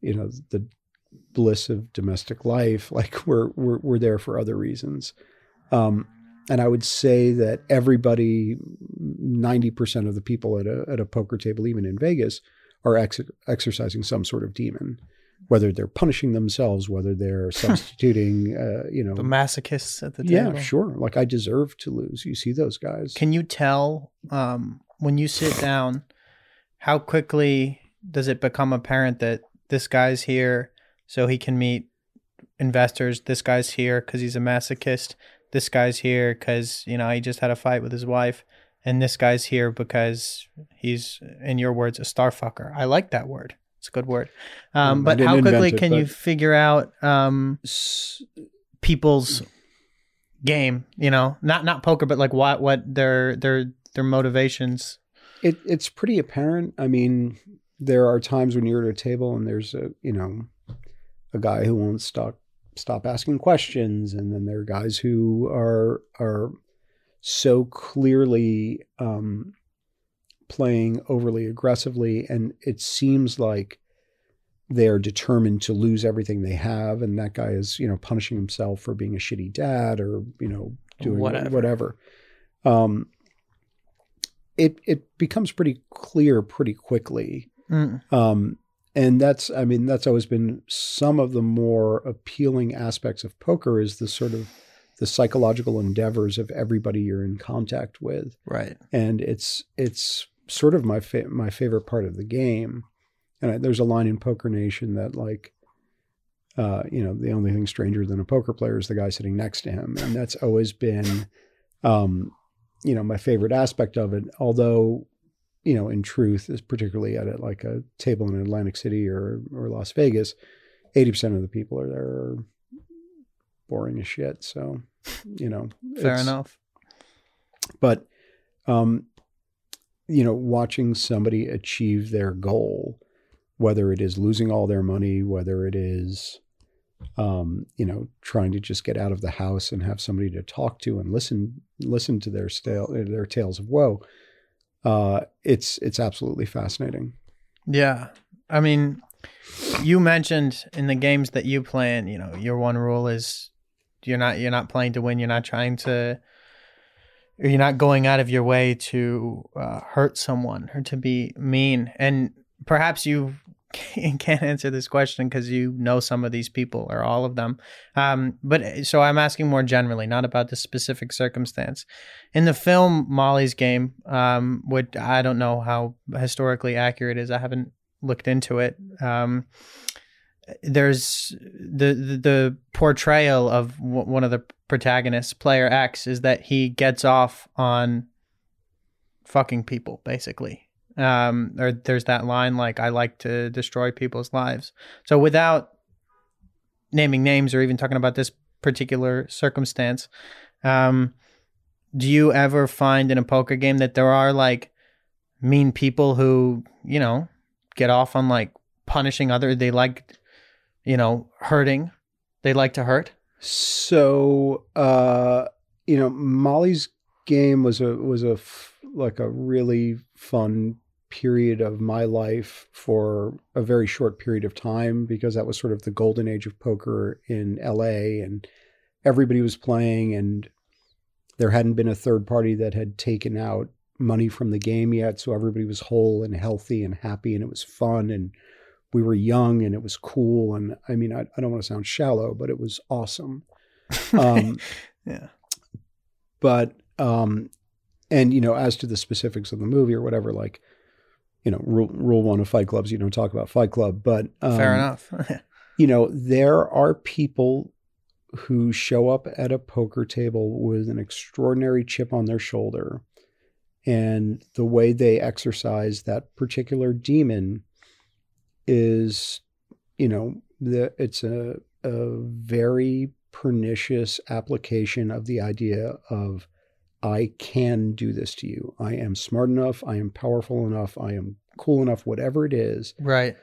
you know the bliss of domestic life. Like we're we're we're there for other reasons. Um and i would say that everybody 90% of the people at a at a poker table even in Vegas are ex- exercising some sort of demon whether they're punishing themselves, whether they're substituting, uh, you know, The masochists at the table. yeah, sure. Like I deserve to lose. You see those guys. Can you tell um, when you sit down how quickly does it become apparent that this guy's here so he can meet investors? This guy's here because he's a masochist. This guy's here because you know he just had a fight with his wife, and this guy's here because he's, in your words, a star fucker. I like that word. It's a good word. Um, but how quickly it, can you figure out um, people's game? You know, not not poker, but like what what their their their motivations. It it's pretty apparent. I mean, there are times when you're at a table and there's a you know a guy who won't stop stop asking questions, and then there are guys who are are so clearly um, playing overly aggressively, and it seems like they're determined to lose everything they have, and that guy is you know punishing himself for being a shitty dad or you know doing Whatever. whatever. Um, it it becomes pretty clear pretty quickly. Mm. Um, and that's, I mean, that's always been some of the more appealing aspects of poker is the sort of the psychological endeavors of everybody you're in contact with, Right. and it's it's sort of my fa- my favorite part of the game. And I, there's a line in Poker Nation that like, uh, you know, the only thing stranger than a poker player is the guy sitting next to him, and that's always been, um, you know, my favorite aspect of it. Although, you know, in truth, is particularly at a, like a table in Atlantic City or or Las Vegas, eighty percent of the people are there are boring as shit. So, you know, Fair enough. but um you know watching somebody achieve their goal whether it is losing all their money whether it is um you know trying to just get out of the house and have somebody to talk to and listen listen to their stale their tales of woe uh it's it's absolutely fascinating Yeah. I mean, you mentioned in the games that you play in, you know, your one rule is you're not you're not playing to win. You're not trying to. You're not going out of your way to uh, hurt someone or to be mean. And perhaps you can't answer this question because you know some of these people or all of them. Um, but so I'm asking more generally, not about the specific circumstance. In the film Molly's Game, um, which I don't know how historically accurate is. I haven't looked into it. Um, there's the, the portrayal of one of the protagonists, player X, is that he gets off on fucking people, basically. Um, or there's that line like, "I like to destroy people's lives." So without naming names or even talking about this particular circumstance, um, do you ever find in a poker game that there are like mean people who you know get off on like punishing other they like you know hurting. They like to hurt. So, uh, you know, Molly's game was a was a f- like a really fun period of my life for a very short period of time because that was sort of the golden age of poker in LA and everybody was playing and there hadn't been a third party that had taken out money from the game yet. So everybody was whole and healthy and happy and it was fun and we were young and it was cool and I mean I, I don't want to sound shallow but it was awesome. Um, yeah. but um and you know as to the specifics of the movie or whatever like you know rule rule one of fight clubs you don't talk about fight club but um, fair enough. you know there are people who show up at a poker table with an extraordinary chip on their shoulder and the way they exercise that particular demon is you know the it's a a very pernicious application of the idea of I can do this to you. I am smart enough, I am powerful enough, I am cool enough whatever it is. right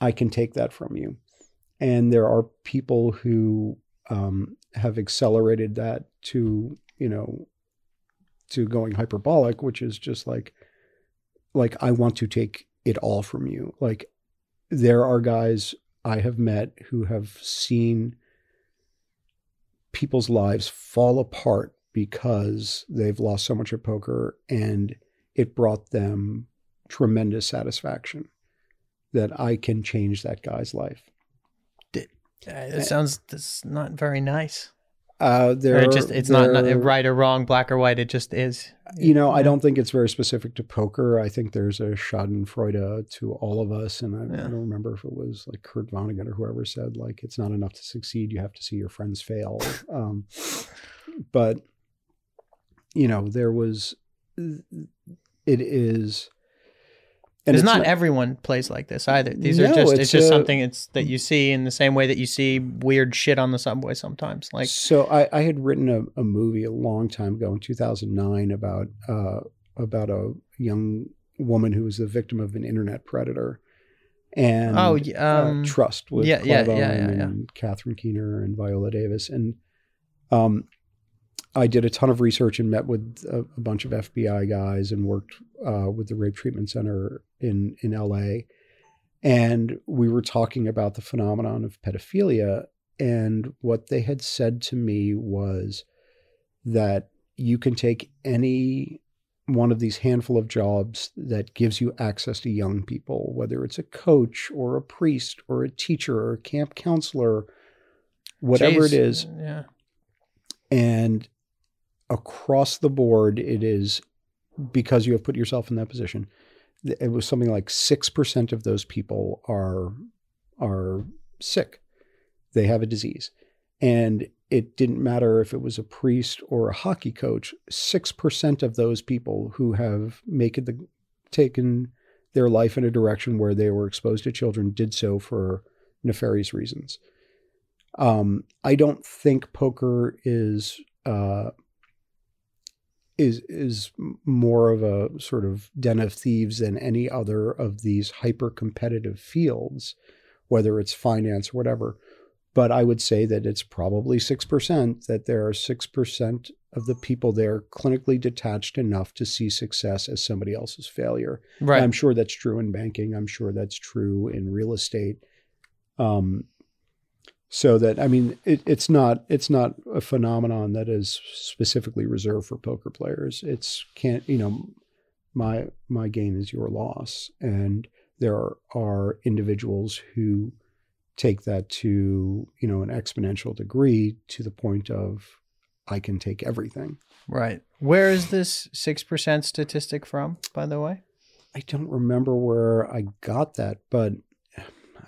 I can take that from you. And there are people who um, have accelerated that to, you know, to going hyperbolic, which is just like, like I want to take it all from you. Like there are guys I have met who have seen people's lives fall apart because they've lost so much at poker and it brought them tremendous satisfaction that I can change that guy's life. Uh, it sounds that's not very nice. Uh, there, it just it's not, not right or wrong, black or white. It just is. You know, I don't think it's very specific to poker. I think there's a Schadenfreude to all of us, and I, Yeah. I don't remember if it was like Kurt Vonnegut or whoever said like it's not enough to succeed; you have to see your friends fail. Um, but you know, there was it is, and Because not, everyone plays like this either. These are just it's it's, just a- something it's that you see in the same way that you see weird shit on the subway sometimes. Like so I, I had written a, a movie a long time ago in 2009 about uh, about a young woman who was the victim of an internet predator and oh um uh, Trust with yeah, yeah, Clive yeah, yeah, yeah. and Catherine Keener and Viola Davis and um I did a ton of research and met with a, a bunch of FBI guys and worked uh, with the Rape Treatment Center in in LA and we were talking about the phenomenon of pedophilia. And what they had said to me was that you can take any one of these handful of jobs that gives you access to young people, whether it's a coach or a priest or a teacher or a camp counselor, whatever jeez, it is, Yeah. and across the board, it is because you have put yourself in that position. It was something like six percent of those people are are sick. They have a disease, and it didn't matter if it was a priest or a hockey coach. Six percent of those people who have make it the taken their life in a direction where they were exposed to children did so for nefarious reasons. Um, I don't think poker is uh, is is more of a sort of den of thieves than any other of these hyper competitive fields, whether it's finance or whatever. But I would say that it's probably six percent that there are six percent of the people there clinically detached enough to see success as somebody else's failure. Right. I'm sure that's true in banking. I'm sure that's true in real estate. Um, so that I mean, it, it's not it's not a phenomenon that is specifically reserved for poker players. It's can't you know, my my gain is your loss, and there are, are individuals who take that to you know an exponential degree to the point of I can take everything. right. Where is this six percent statistic from, by the way? I don't remember where I got that, but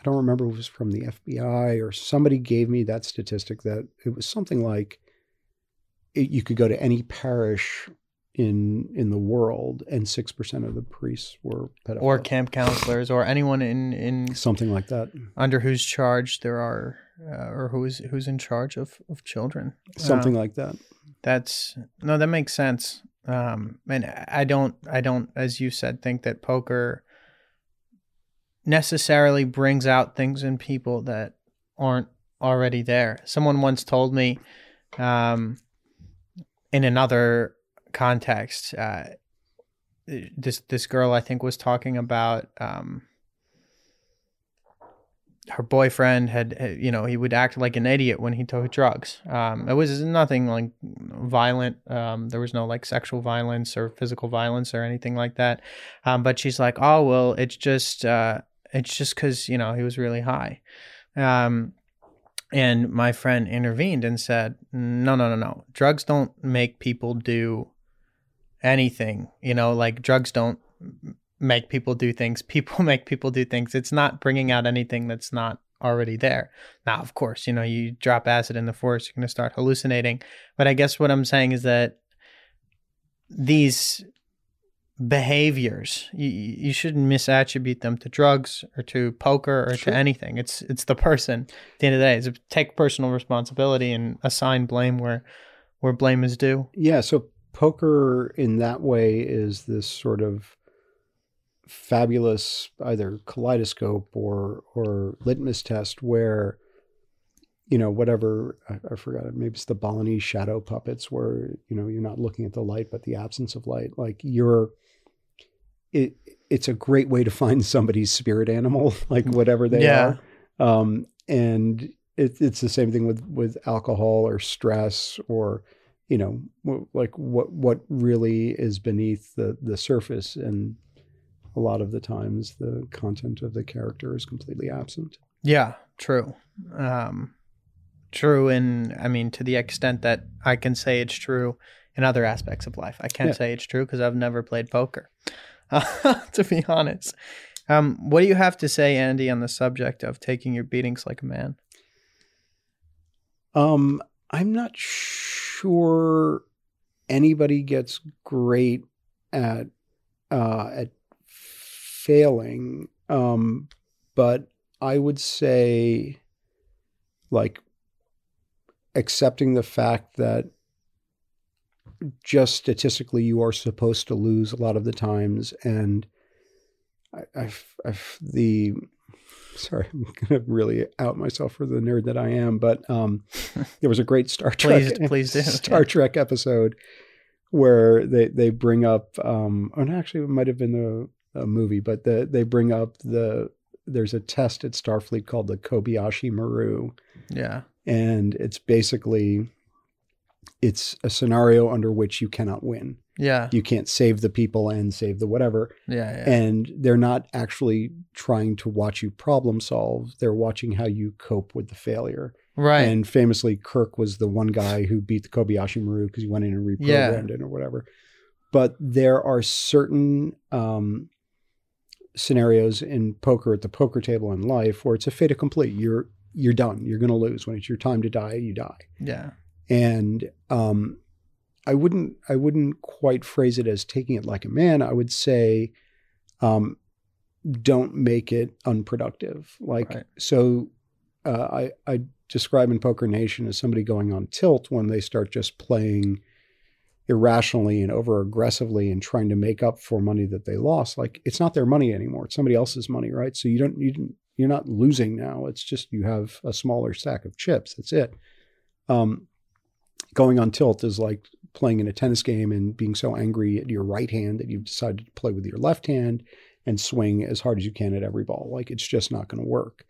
I don't remember if it was from the FBI or somebody gave me that statistic that it was something like it, you could go to any parish in in the world and six percent of the priests were pedophiles. Or camp counselors, or anyone in in something like that. under whose charge there are, uh, or who's who's in charge of of children. Something Uh, like that. That's no, that makes sense. Um, and I don't, I don't, as you said, think that poker necessarily brings out things in people that aren't already there. Someone once told me, um, in another context, uh, this this girl I think was talking about um, her boyfriend had, you know, he would act like an idiot when he took drugs. Um, it was nothing like violent. Um, there was no like sexual violence or physical violence or anything like that. Um, but she's like, oh well, it's just uh, it's just because you know he was really high. Um, and my friend intervened and said, no, no, no, no. Drugs don't make people do anything. You know, like drugs don't make people do things. People make people do things. It's not bringing out anything that's not already there. Now, of course, you know, you drop acid in the forest, you're going to start hallucinating. But I guess what I'm saying is that these behaviors. You, you shouldn't misattribute them to drugs or to poker or Sure. to anything. It's it's the person. At the end of the day is take personal responsibility and assign blame where where blame is due. Yeah, so poker in that way is this sort of fabulous either kaleidoscope or or litmus test where you know whatever I, I forgot it maybe it's the Balinese shadow puppets where you know you're not looking at the light but the absence of light like you're it it's a great way to find somebody's spirit animal like whatever they Yeah. are. Um and it, it's the same thing with with alcohol or stress or you know w- like what what really is beneath the the surface. And a lot of the times the content of the character is completely absent. Yeah true. Um, true in, I mean, to the extent that I can say it's true in other aspects of life. I can't Yeah. say it's true because I've never played poker, to be honest. Um, what do you have to say, Andy, on the subject of taking your beatings like a man? Um, I'm not sure anybody gets great at uh, at failing. Um, but I would say, like, accepting the fact that just statistically you are supposed to lose a lot of the times, and I, I've, I've the sorry, I'm gonna really out myself for the nerd that I am, but um, there was a great Star Trek, Please- please do, Star yeah. Trek episode where they they bring up, um, and actually it might have been a, a movie, but the, they bring up the there's a test at Starfleet called the Kobayashi Maru, Yeah. And it's basically it's a scenario under which you cannot win. Yeah. You can't save the people and save the whatever Yeah. Yeah. and they're not actually trying to watch you problem solve they're watching how you cope with the failure right. and famously kirk was the one guy who beat the kobayashi maru because he went in and reprogrammed Yeah. it or whatever but there are certain um, scenarios in poker at the poker table in life where it's a fait accompli you're you're done you're going to lose when it's your time to die you die yeah. and um, I wouldn't I wouldn't quite phrase it as taking it like a man. I would say, um, don't make it unproductive. Like Right. so, uh, I I describe in Poker Nation as somebody going on tilt when they start just playing irrationally and over aggressively and trying to make up for money that they lost. Like it's not their money anymore; it's somebody else's money, right? So you don't you don't, you're not losing now. It's just you have a smaller stack of chips. That's it. Um, going on tilt is like playing in a tennis game and being so angry at your right hand that you've decided to play with your left hand and swing as hard as you can at every ball. Like it's just not going to work.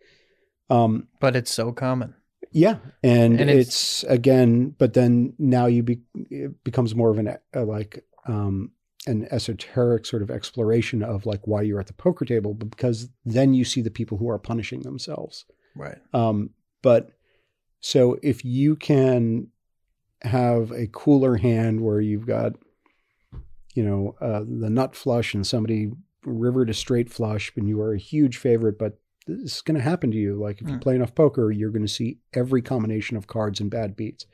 Um, But it's so common. yeah, and, And it's, it's- again, but then now you be, it becomes more of an uh, like um, an esoteric sort of exploration of like why you're at the poker table, but because then you see the people who are punishing themselves. Right. Um, but so if you can have a cooler hand where you've got, you know, uh, the nut flush and somebody river to straight flush, and you are a huge favorite, but this is going to happen to you. Like if you Mm. play enough poker, you're going to see every combination of cards and bad beats.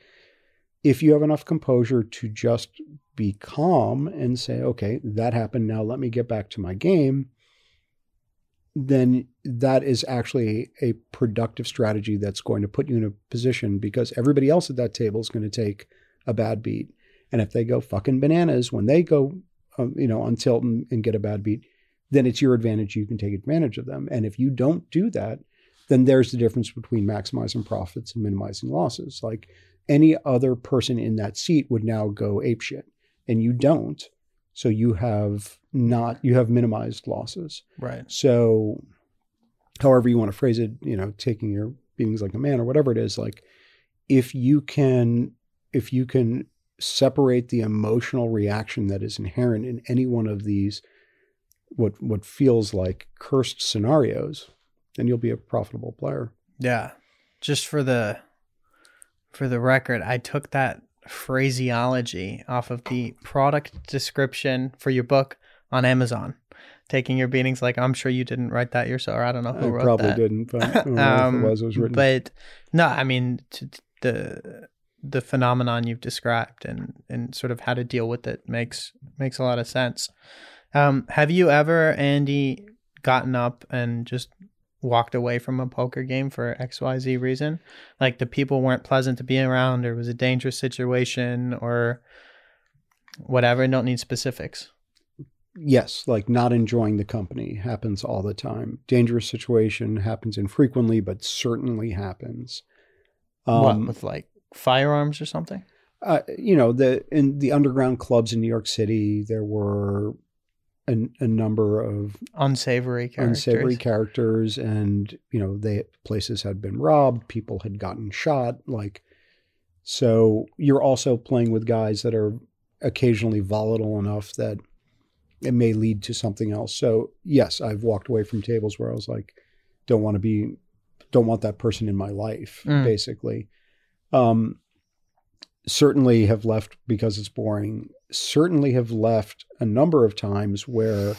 If you have enough composure to just be calm and say, okay, that happened. Now let me get back to my game then that is actually a productive strategy that's going to put you in a position because everybody else at that table is going to take a bad beat. And if they go fucking bananas when they go, um, you know, on tilt and, and get a bad beat, then it's your advantage. You can take advantage of them. And if you don't do that, then there's the difference between maximizing profits and minimizing losses. Like any other person in that seat would now go apeshit, and you don't. So you have not you have minimized losses. Right. So, however you want to phrase it, you know, taking your beatings like a man or whatever it is, like if you can, if you can separate the emotional reaction that is inherent in any one of these, what what feels like cursed scenarios, then you'll be a profitable player. Yeah. Just for the for the record, I took that phraseology off of the product description for your book on Amazon. Taking your beatings like I'm sure you didn't write that yourself. Or I don't know who I wrote probably that. didn't, but Um, it was. It was written. But no, I mean the the phenomenon you've described and and sort of how to deal with it makes makes a lot of sense. Um, have you ever, Andy, gotten up and just walked away from a poker game for XYZ reason? Like the people weren't pleasant to be around or it was a dangerous situation or whatever. Don't need specifics. yes, like not enjoying the company happens all the time. Dangerous situation happens infrequently, but certainly happens. what Um, with like firearms or something? uh, you know, the in the underground clubs in New York City, there were a, a number of Unsavory characters. unsavory characters, and you know, they places had been robbed, people had gotten shot, like. So you're also playing with guys that are occasionally volatile enough that it may lead to something else. So yes, I've walked away from tables where I was like, don't want to be don't want that person in my life, Mm. basically. Um, certainly have left because it's boring. Certainly have left a number of times where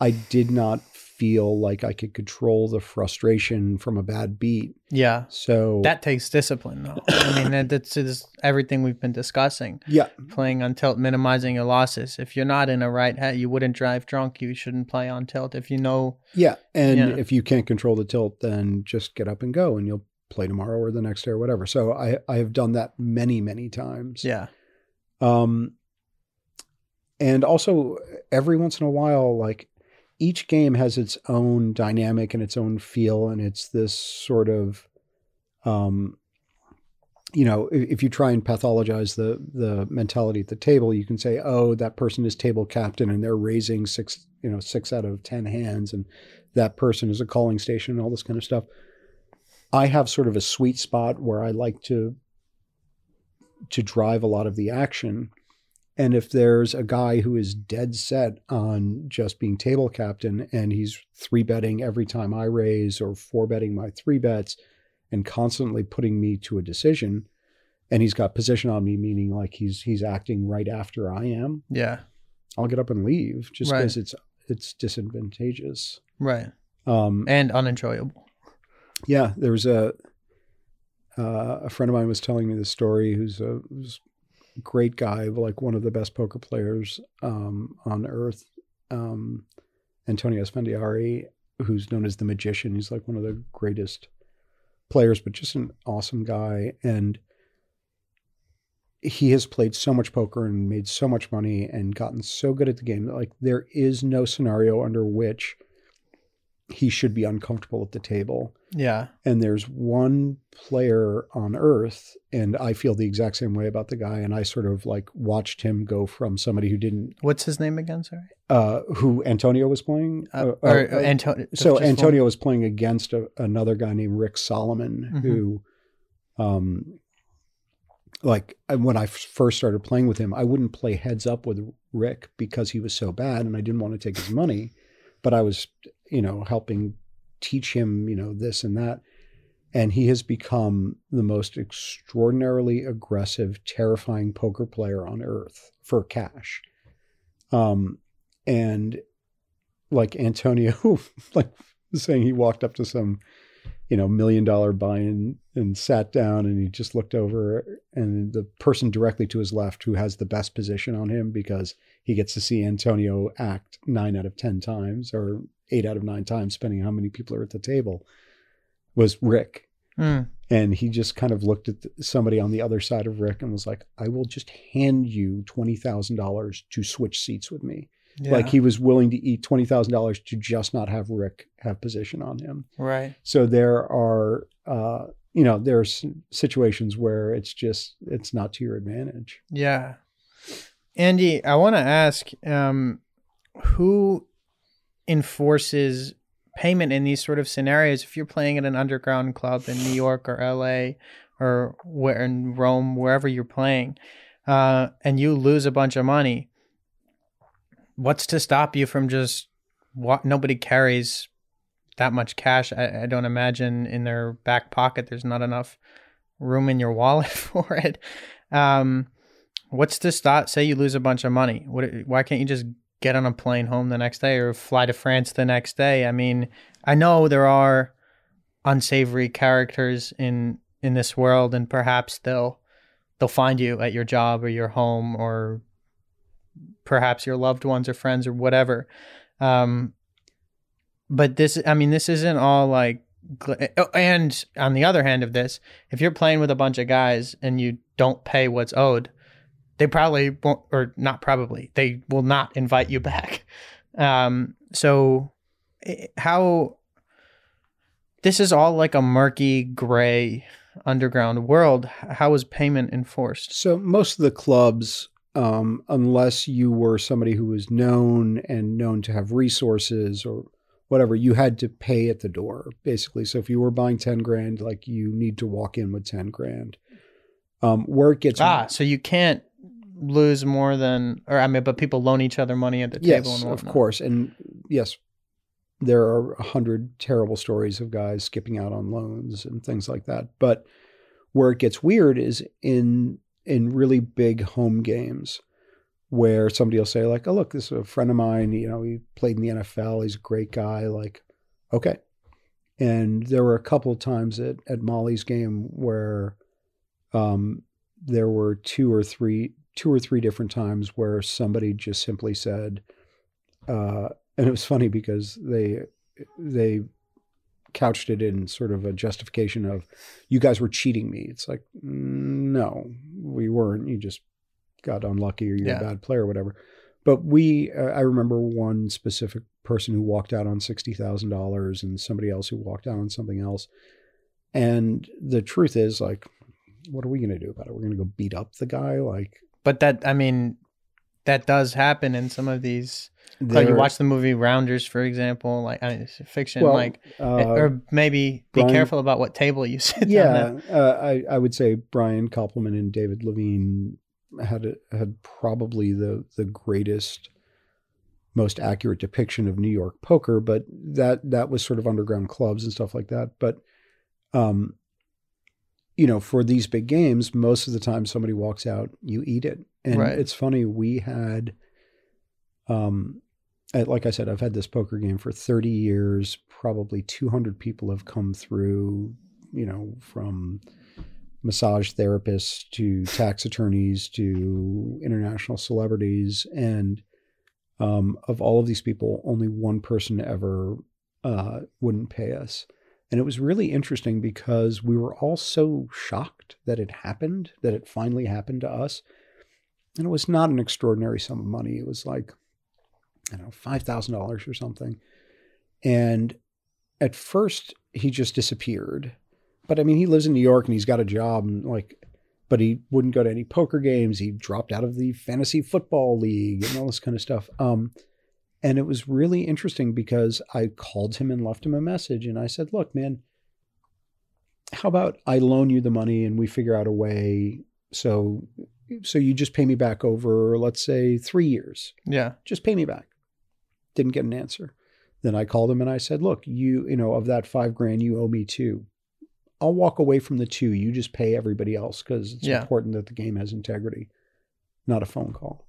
I did not feel like I could control the frustration from a bad beat. Yeah. So That takes discipline, though. I mean, that, that's is everything we've been discussing. yeah, Playing on tilt, minimizing your losses. If you're not in a right head, you wouldn't drive drunk. You shouldn't play on tilt. If you know, yeah. And if you can't control the tilt, then just get up and go, and you'll play tomorrow or the next day or whatever. So I I have done that many many times. yeah, Um, and also every once in a while, like each game has its own dynamic and its own feel, and it's this sort of, um, you know, if, if you try and pathologize the the mentality at the table, you can say, oh, that person is table captain, and they're raising six, you know, six out of ten hands, and that person is a calling station, and all this kind of stuff. I have sort of a sweet spot where I like to to drive a lot of the action. And if there's a guy who is dead set on just being table captain and he's three betting every time I raise or four betting my three bets and constantly putting me to a decision, and he's got position on me, meaning like he's he's acting right after I am, yeah, I'll get up and leave just Right. because it's it's disadvantageous. right, Um, and unenjoyable. Yeah, there was a uh, a friend of mine was telling me the story. Who's a, who's a great guy, like one of the best poker players um, on earth. Um, Antonio Esfandiari, who's known as the magician. He's like one of the greatest players, but just an awesome guy. And he has played so much poker and made so much money and gotten so good at the game. that, Like there is no scenario under which he should be uncomfortable at the table Yeah, and there's one player on earth and i feel the exact same way about the guy and i sort of like watched him go from somebody who didn't what's his name again? Sorry, uh who antonio was playing uh, Uh, or uh, Antonio. so antonio was playing against a, another guy named rick Salomon Mhm. who um like when i f- first started playing with him i wouldn't play heads up with rick because he was so bad and i didn't want to take his money but i was you know helping teach him you know this and that. And he has become the most extraordinarily aggressive terrifying poker player on earth for cash. Um and like antonio like saying he walked up to some you know million dollar buy-in and sat down and he just looked over and the person directly to his left who has the best position on him because he gets to see antonio act nine out of ten times or eight out of nine times depending on how many people are at the table was rick Mm, and he just kind of looked at the, somebody on the other side of rick and was like i will just hand you $20000 to switch seats with me yeah, like he was willing to eat $20000 to just not have rick have position on him right. so there are, uh, you know, there's situations where it's just it's not to your advantage. Yeah. Andy, I want to ask um, who enforces payment in these sort of scenarios? If you're playing at an underground club in New York or LA or where in Rome, wherever you're playing, uh, and you lose a bunch of money, what's to stop you from just what nobody carries that much cash? I, I don't imagine in their back pocket there's not enough room in your wallet for it. Um, what's to stop? Say you lose a bunch of money. What? Why can't you just get on a plane home the next day or fly to France the next day? I mean, I know there are unsavory characters in in this world, and perhaps they'll they'll find you at your job or your home or perhaps your loved ones or friends or whatever. Um, but this, I mean, this isn't all like and on the other hand of this, if you're playing with a bunch of guys and you don't pay what's owed, they probably won't, or not probably, they will not invite you back. Um, so how this is all like a murky gray underground world. How is payment enforced? So most of the clubs, um, unless you were somebody who was known and known to have resources or whatever, you had to pay at the door basically. So if you were buying ten grand, like you need to walk in with ten grand. Um, where it gets Ah, so you can't lose more than, or I mean, but people loan each other money at the table yes, and of course, and yes, there are a hundred terrible stories of guys skipping out on loans and things like that. But where it gets weird is in in really big home games where somebody will say like, "Oh, look, this is a friend of mine. You know, he played in the NFL. He's a great guy." Like, okay. And there were a couple of times at at Molly's game where um, there were two or three two or three different times where somebody just simply said, uh, and it was funny because they they couched it in sort of a justification of you guys were cheating me. It's like no, we weren't. You just got unlucky or you're Yeah. a bad player or whatever. But we, uh, I remember one specific person who walked out on sixty thousand dollars and somebody else who walked out on something else. And the truth is, like, what are we going to do about it? We're going to go beat up the guy, like. But that, I mean, that does happen in some of these. Like you watch the movie Rounders, for example. Like I mean, fiction. well, like, uh, or maybe be Brian- careful about what table you sit yeah, uh, I I would say Brian Koppelman and David Levien had a, had probably the the greatest, most accurate depiction of New York poker, but that that was sort of underground clubs and stuff like that. But, um, you know, for these big games, most of the time somebody walks out, you eat it, and Right. it's funny. We had, um, like I said, I've had this poker game for 30 years. Probably 200 people have come through, you know, from massage therapists to tax attorneys to international celebrities. And um, of all of these people, only one person ever uh, wouldn't pay us. And it was really interesting because we were all so shocked that it happened, that it finally happened to us. And it was not an extraordinary sum of money. It was like, I don't know, $5,000 or something. And at first, he just disappeared. But I mean, he lives in New York and he's got a job and like, but he wouldn't go to any poker games. He dropped out of the fantasy football league and all this kind of stuff. Um, and it was really interesting because I called him and left him a message and I said, look, man, how about I loan you the money and we figure out a way so so you just pay me back over let's say 3 years Yeah. just pay me back. Didn't get an answer. Then I called him and I said, look, you, you know, of that five grand, you owe me two. I'll walk away from the two. You just pay everybody else because it's Yeah. important that the game has integrity, not a phone call.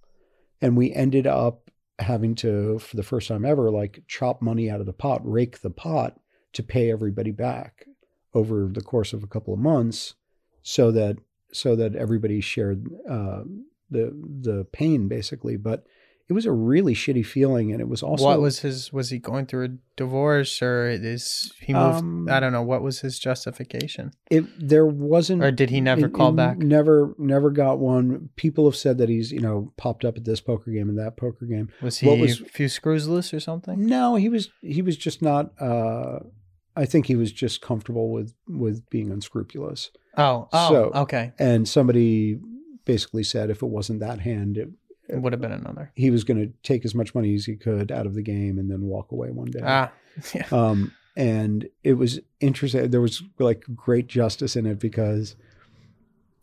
And we ended up having to, for the first time ever, like chop money out of the pot, rake the pot to pay everybody back over the course of a couple of months so that so that everybody shared uh, the the pain basically. But it was a really shitty feeling and it was also what was his? Was he going through a divorce, or is he moved? Um, I don't know. What was his justification, it there wasn't or did he never it- call it back? never never got one people have said that he's you know popped up at this poker game and that poker game Was he what was- a few screws loose or something? no he was he was just not uh i think he was just comfortable with with being unscrupulous Oh, oh, So- okay. and somebody basically said if it wasn't that hand it, It would have been another. he was going to take as much money as he could out of the game and then walk away one day Ah, yeah. um, and it was interesting. There was like great justice in it because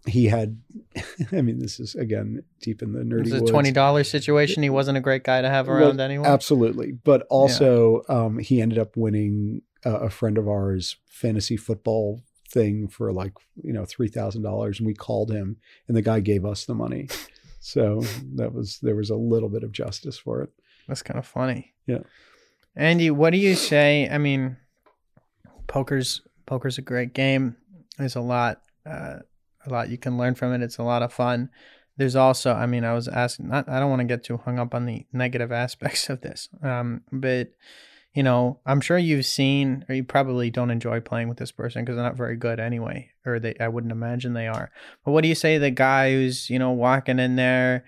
he had. I mean, this is again deep in the It nerdy. was a woods. twenty dollars situation. He wasn't a great guy to have Well, around anyway. Absolutely, but also um, he ended up winning uh, a friend of ours fantasy football thing for like you know three thousand dollars, and we called him, and the guy gave us the money. So that was there was a little bit of justice for it. That's kind of funny. Yeah. Andy, what do you say? I mean, poker's poker's a great game. There's a lot, uh, a lot you can learn from it. It's a lot of fun. There's also, I mean, I was asking. Not, I don't want to get too hung up on the negative aspects of this, um, but you know, I'm sure you've seen, or you probably don't enjoy playing with this person because they're not very good anyway, or they, I wouldn't imagine they are. But what do you say the guy who's, you know, walking in there?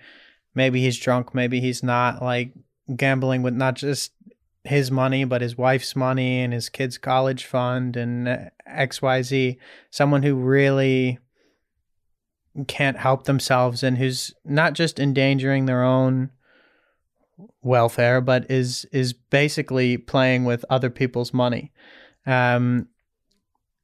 Maybe he's drunk, maybe he's not, like gambling with not just his money, but his wife's money and his kid's college fund and uh, XYZ. Someone who really can't help themselves and who's not just endangering their own welfare, but is is basically playing with other people's money. Um,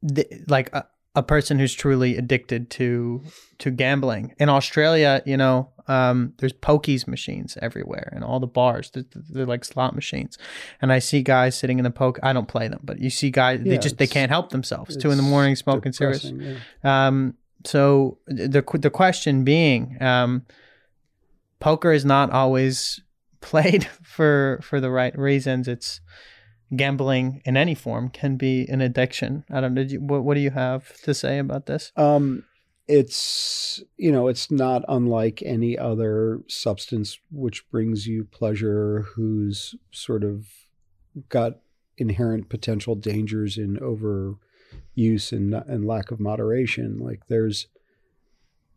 th- like a, a person who's truly addicted to to gambling in Australia, you know, um, there's pokies machines everywhere and all the bars. They're, they're like slot machines, and I see guys sitting in the poke. I don't play them, but you see guys. they just they can't help themselves. Two in the morning smoking cigarettes. yeah. Um, so the the question being, um, poker is not always played for for the right reasons. It's gambling in any form can be an addiction. I don't know. What what do you have to say about this? Um, it's you know it's not unlike any other substance which brings you pleasure, who's sort of got inherent potential dangers in overuse and and lack of moderation. Like there's,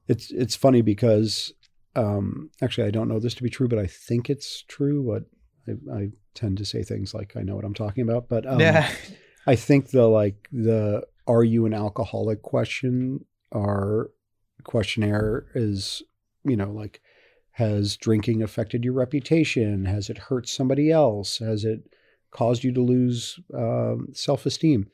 it's it's funny because um, actually I don't know this to be true, but I think it's true. But I, I tend to say things like I know what I'm talking about. But um, yeah, I think the like the are you an alcoholic question our questionnaire is you know like has drinking affected your reputation has it hurt somebody else has it caused you to lose um, self-esteem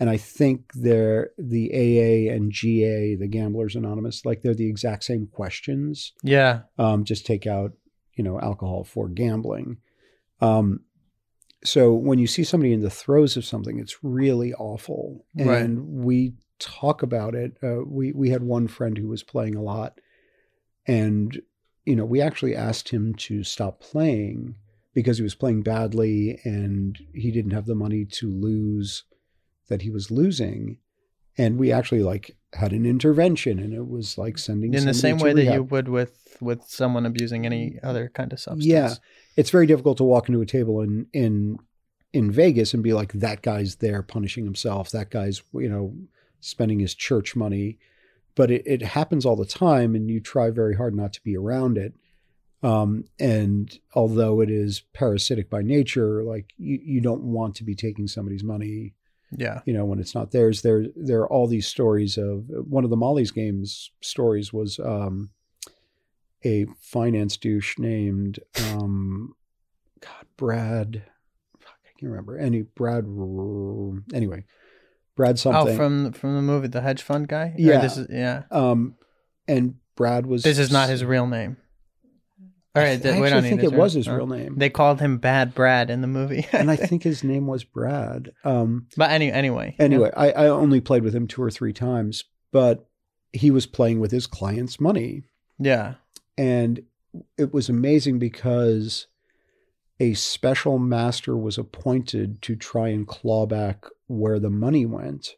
and i think they're the aa and ga the gamblers anonymous like they're the exact same questions. Yeah, um, just take out you know alcohol for gambling. Um, so when you see somebody in the throes of something it's really awful. And Right. we talk about it. Uh, we we had one friend who was playing a lot. And you know we actually asked him to stop playing because he was playing badly and he didn't have the money to lose that he was losing and we actually like had an intervention and it was like sending in the same way that you would with with someone abusing any other kind of substance. Yeah. it's very difficult to walk into a table in in in Vegas and be like that guy's there punishing himself that guy's you know spending his church money but it, it happens all the time and you try very hard not to be around it um, and although it is parasitic by nature like you, you don't want to be taking somebody's money yeah, you know when it's not theirs there there are all these stories of one of the molly's games stories was um a finance douche named um god brad fuck, i can't remember any brad anyway brad something Oh, from from the movie, the hedge fund guy. Yeah. this is yeah. um and brad was This is not his real name. All I th- I actually don't think it was his real name. They called him Bad Brad in the movie, and i think his name was brad um But any anyway, Anyway, I, I only played with him two or three times, but he was playing with his client's money. yeah, And it was amazing because a special master was appointed to try and claw back where the money went.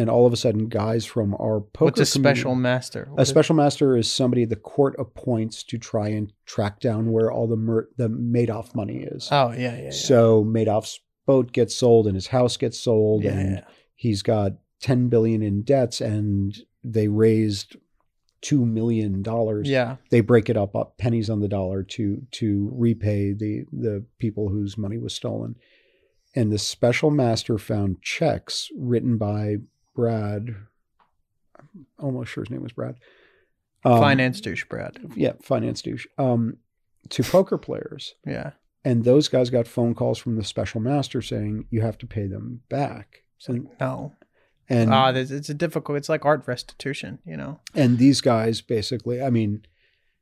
And all of a sudden, guys from our poker what's a special master? What a is- special master is somebody the court appoints to try and track down where all the mer- the Madoff money is. Oh yeah, yeah, yeah. So Madoff's boat gets sold and his house gets sold, yeah, and yeah. he's got 10 billion in debts and they raised 2 million dollars yeah, they break it up up pennies on the dollar to to repay the the people whose money was stolen and the special master found checks written by brad I'm almost sure his name was brad Um, finance douche Brad. yeah finance douche um to poker players Yeah, and those guys got phone calls from the special master saying you have to pay them back and no. and Ah, there's it's a difficult. It's like art restitution, you know. and these guys basically i mean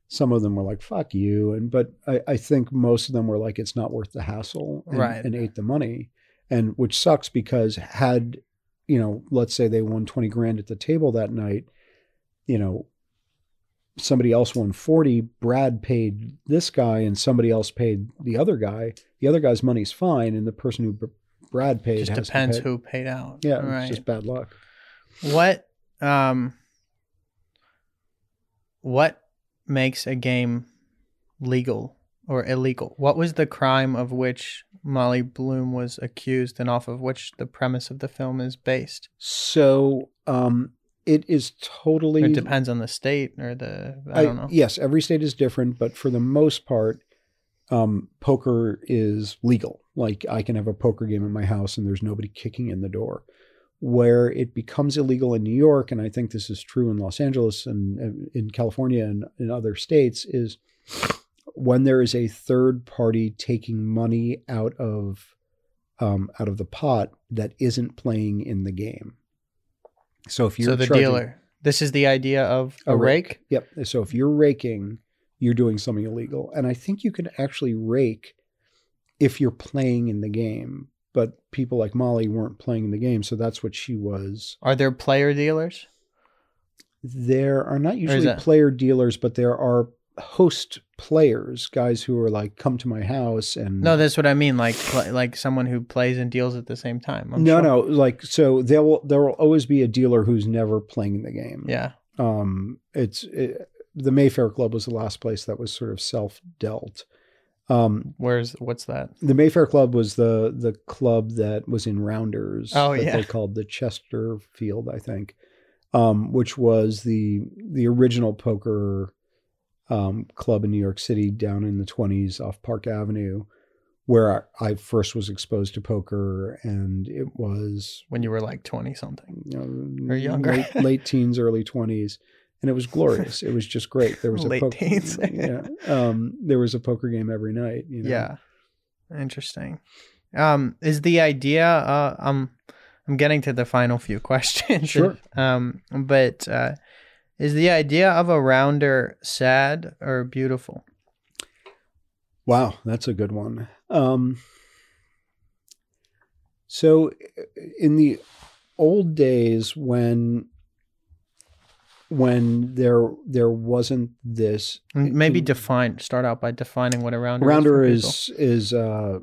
some of them were like fuck you and but i, I think most of them were like it's not worth the hassle and, Right. and ate the money and which sucks because had you know let's say they won 20 grand at the table that night you know somebody else won 40 brad paid this guy and somebody else paid the other guy the other guy's money's fine and the person who Br- brad paid Just depends pay- who paid out. yeah right. it's just bad luck What um what makes a game legal or illegal? What was the crime of which Molly Bloom was accused and off of which the premise of the film is based? so um it is totally It depends on the state or the I don't know. Yes, every state is different, but for the most part, um, poker is legal. Like I can have a poker game in my house and there's nobody kicking in the door. Where it becomes illegal in New York, and I think this is true in Los Angeles and and in California and in other states, is when there is a third party taking money out of um, out of the pot that isn't playing in the game. So if you're so the charging- dealer. This is the idea of a, A rake. rake. Yep. So if you're raking, you're doing something illegal. And I think you can actually rake if you're playing in the game. But people like Molly weren't playing in the game, so that's what she was. Are there player dealers? There are not usually player dealers, but there are host players, guys who are like, come to my house and No, that's what I mean. Like pl- like someone who plays and deals at the same time. I'm no, sure. no, like so there will there will always be a dealer who's never playing in the game. Yeah. um it's it, the mayfair club was the last place that was sort of self dealt um Where's what's that? the mayfair club was the the club that was in rounders Oh, that yeah. they called the chesterfield i think um which was the the original poker um club in new york city down in the 20s off park avenue where I, I first was exposed to poker and it was When you were like twenty something. you know, Or younger. late, late teens, early twenties, and it was glorious. It was just great. There was a Late poker, teens. yeah, um, there was a poker game every night. You know? Yeah. Interesting. Um, is the idea uh I'm I'm getting to the final few questions. Sure. Um, but uh is the idea of a rounder sad or beautiful? Wow, that's a good one. Um, so, in the old days, when when there there wasn't this Maybe define start out by defining what a rounder, rounder is. is is uh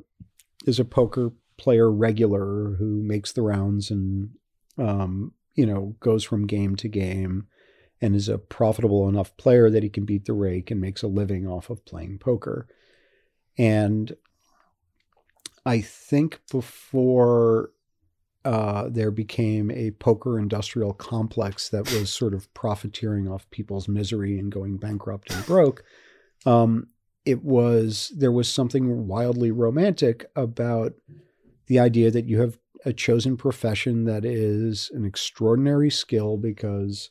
is a poker player regular who makes the rounds and um you know goes from game to game and is a profitable enough player that he can beat the rake and makes a living off of playing poker. And i think before uh, there became a poker industrial complex that was sort of profiteering off people's misery and going bankrupt and broke um, it was there was something wildly romantic about the idea that you have a chosen profession that is an extraordinary skill because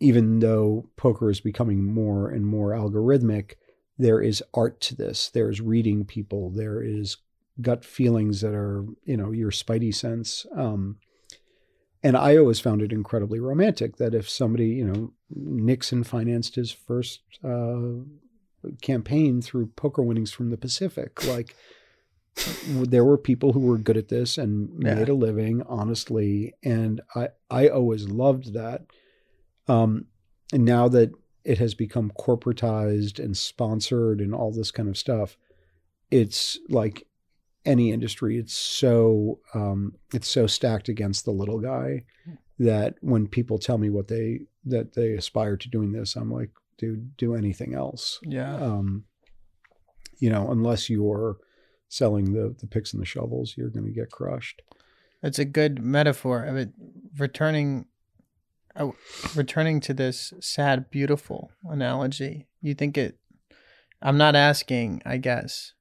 even though poker is becoming more and more algorithmic there is art to this there's reading people there is gut feelings that are you know your spidey sense um, and I always found it incredibly romantic that if somebody, you know, Nixon financed his first uh, campaign through poker winnings from the Pacific, like there were people who were good at this and Yeah. made a living honestly, and I I always loved that. Um, and now that it has become corporatized and sponsored and all this kind of stuff, it's like any industry it's so um, it's so stacked against the little guy that when people tell me what they that they aspire to doing this i'm like dude do anything else. Yeah. um, you know unless you're selling the the picks and the shovels you're going to get crushed. It's a good metaphor. Of it returning uh, returning to this sad beautiful analogy. You think it I'm not asking, I guess,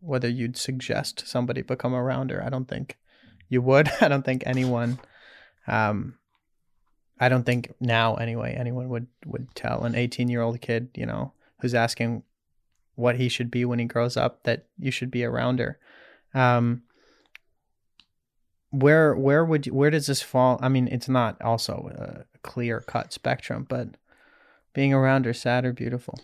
whether you'd suggest somebody become a rounder. I don't think you would. I don't think anyone um I don't think now anyway anyone would would tell an 18-year-old kid, you know, who's asking what he should be when he grows up that you should be a rounder. Um where where would you, where does this fall? I mean, it's not also a clear cut spectrum, but being around rounder, sad or beautiful?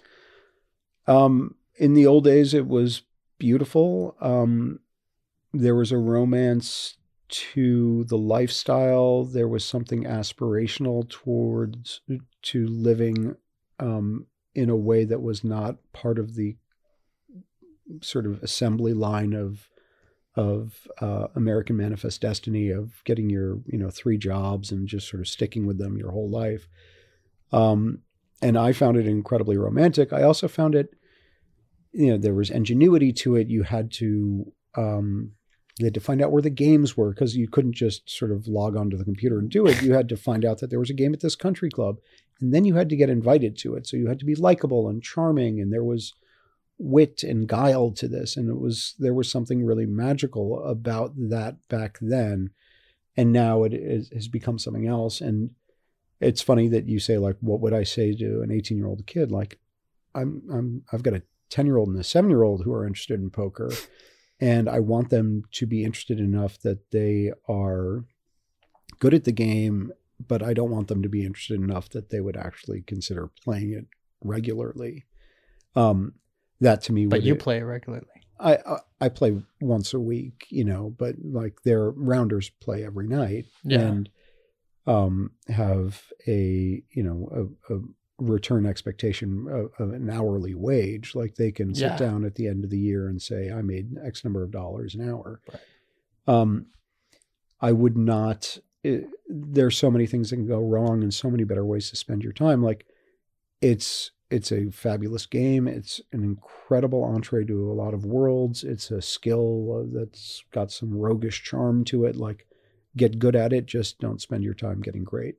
Um, in the old days, it was beautiful. Um, there was a romance to the lifestyle. There was something aspirational towards to living um, in a way that was not part of the sort of assembly line of of uh, American Manifest Destiny of getting your you know three jobs and just sort of sticking with them your whole life. Um, and I found it incredibly romantic. I also found it, you know, there was ingenuity to it. You had to, um, you had to find out where the games were because you couldn't just sort of log onto the computer and do it. You had to find out that there was a game at this country club, and then you had to get invited to it. So you had to be likable and charming, and there was wit and guile to this, and it was there was something really magical about that back then, and now it is, has become something else. And it's funny that you say like what would i say to an 18 year old kid like i'm i'm i've got a 10 year old and a 7 year old who are interested in poker and i want them to be interested enough that they are good at the game but i don't want them to be interested enough that they would actually consider playing it regularly. Um, that to me, But you play it regularly. I, I I play once a week, you know, but like their rounders play every night Yeah. and um have a you know a, a return expectation of, of an hourly wage. Like they can sit Yeah. down at the end of the year and say, I made X number of dollars an hour. Right. Um, I would not. It, there's so many things that can go wrong and so many better ways to spend your time. Like it's it's a fabulous game. It's an incredible entree to a lot of worlds. It's a skill uh, that's got some roguish charm to it. Like get good at it. Just don't spend your time getting great.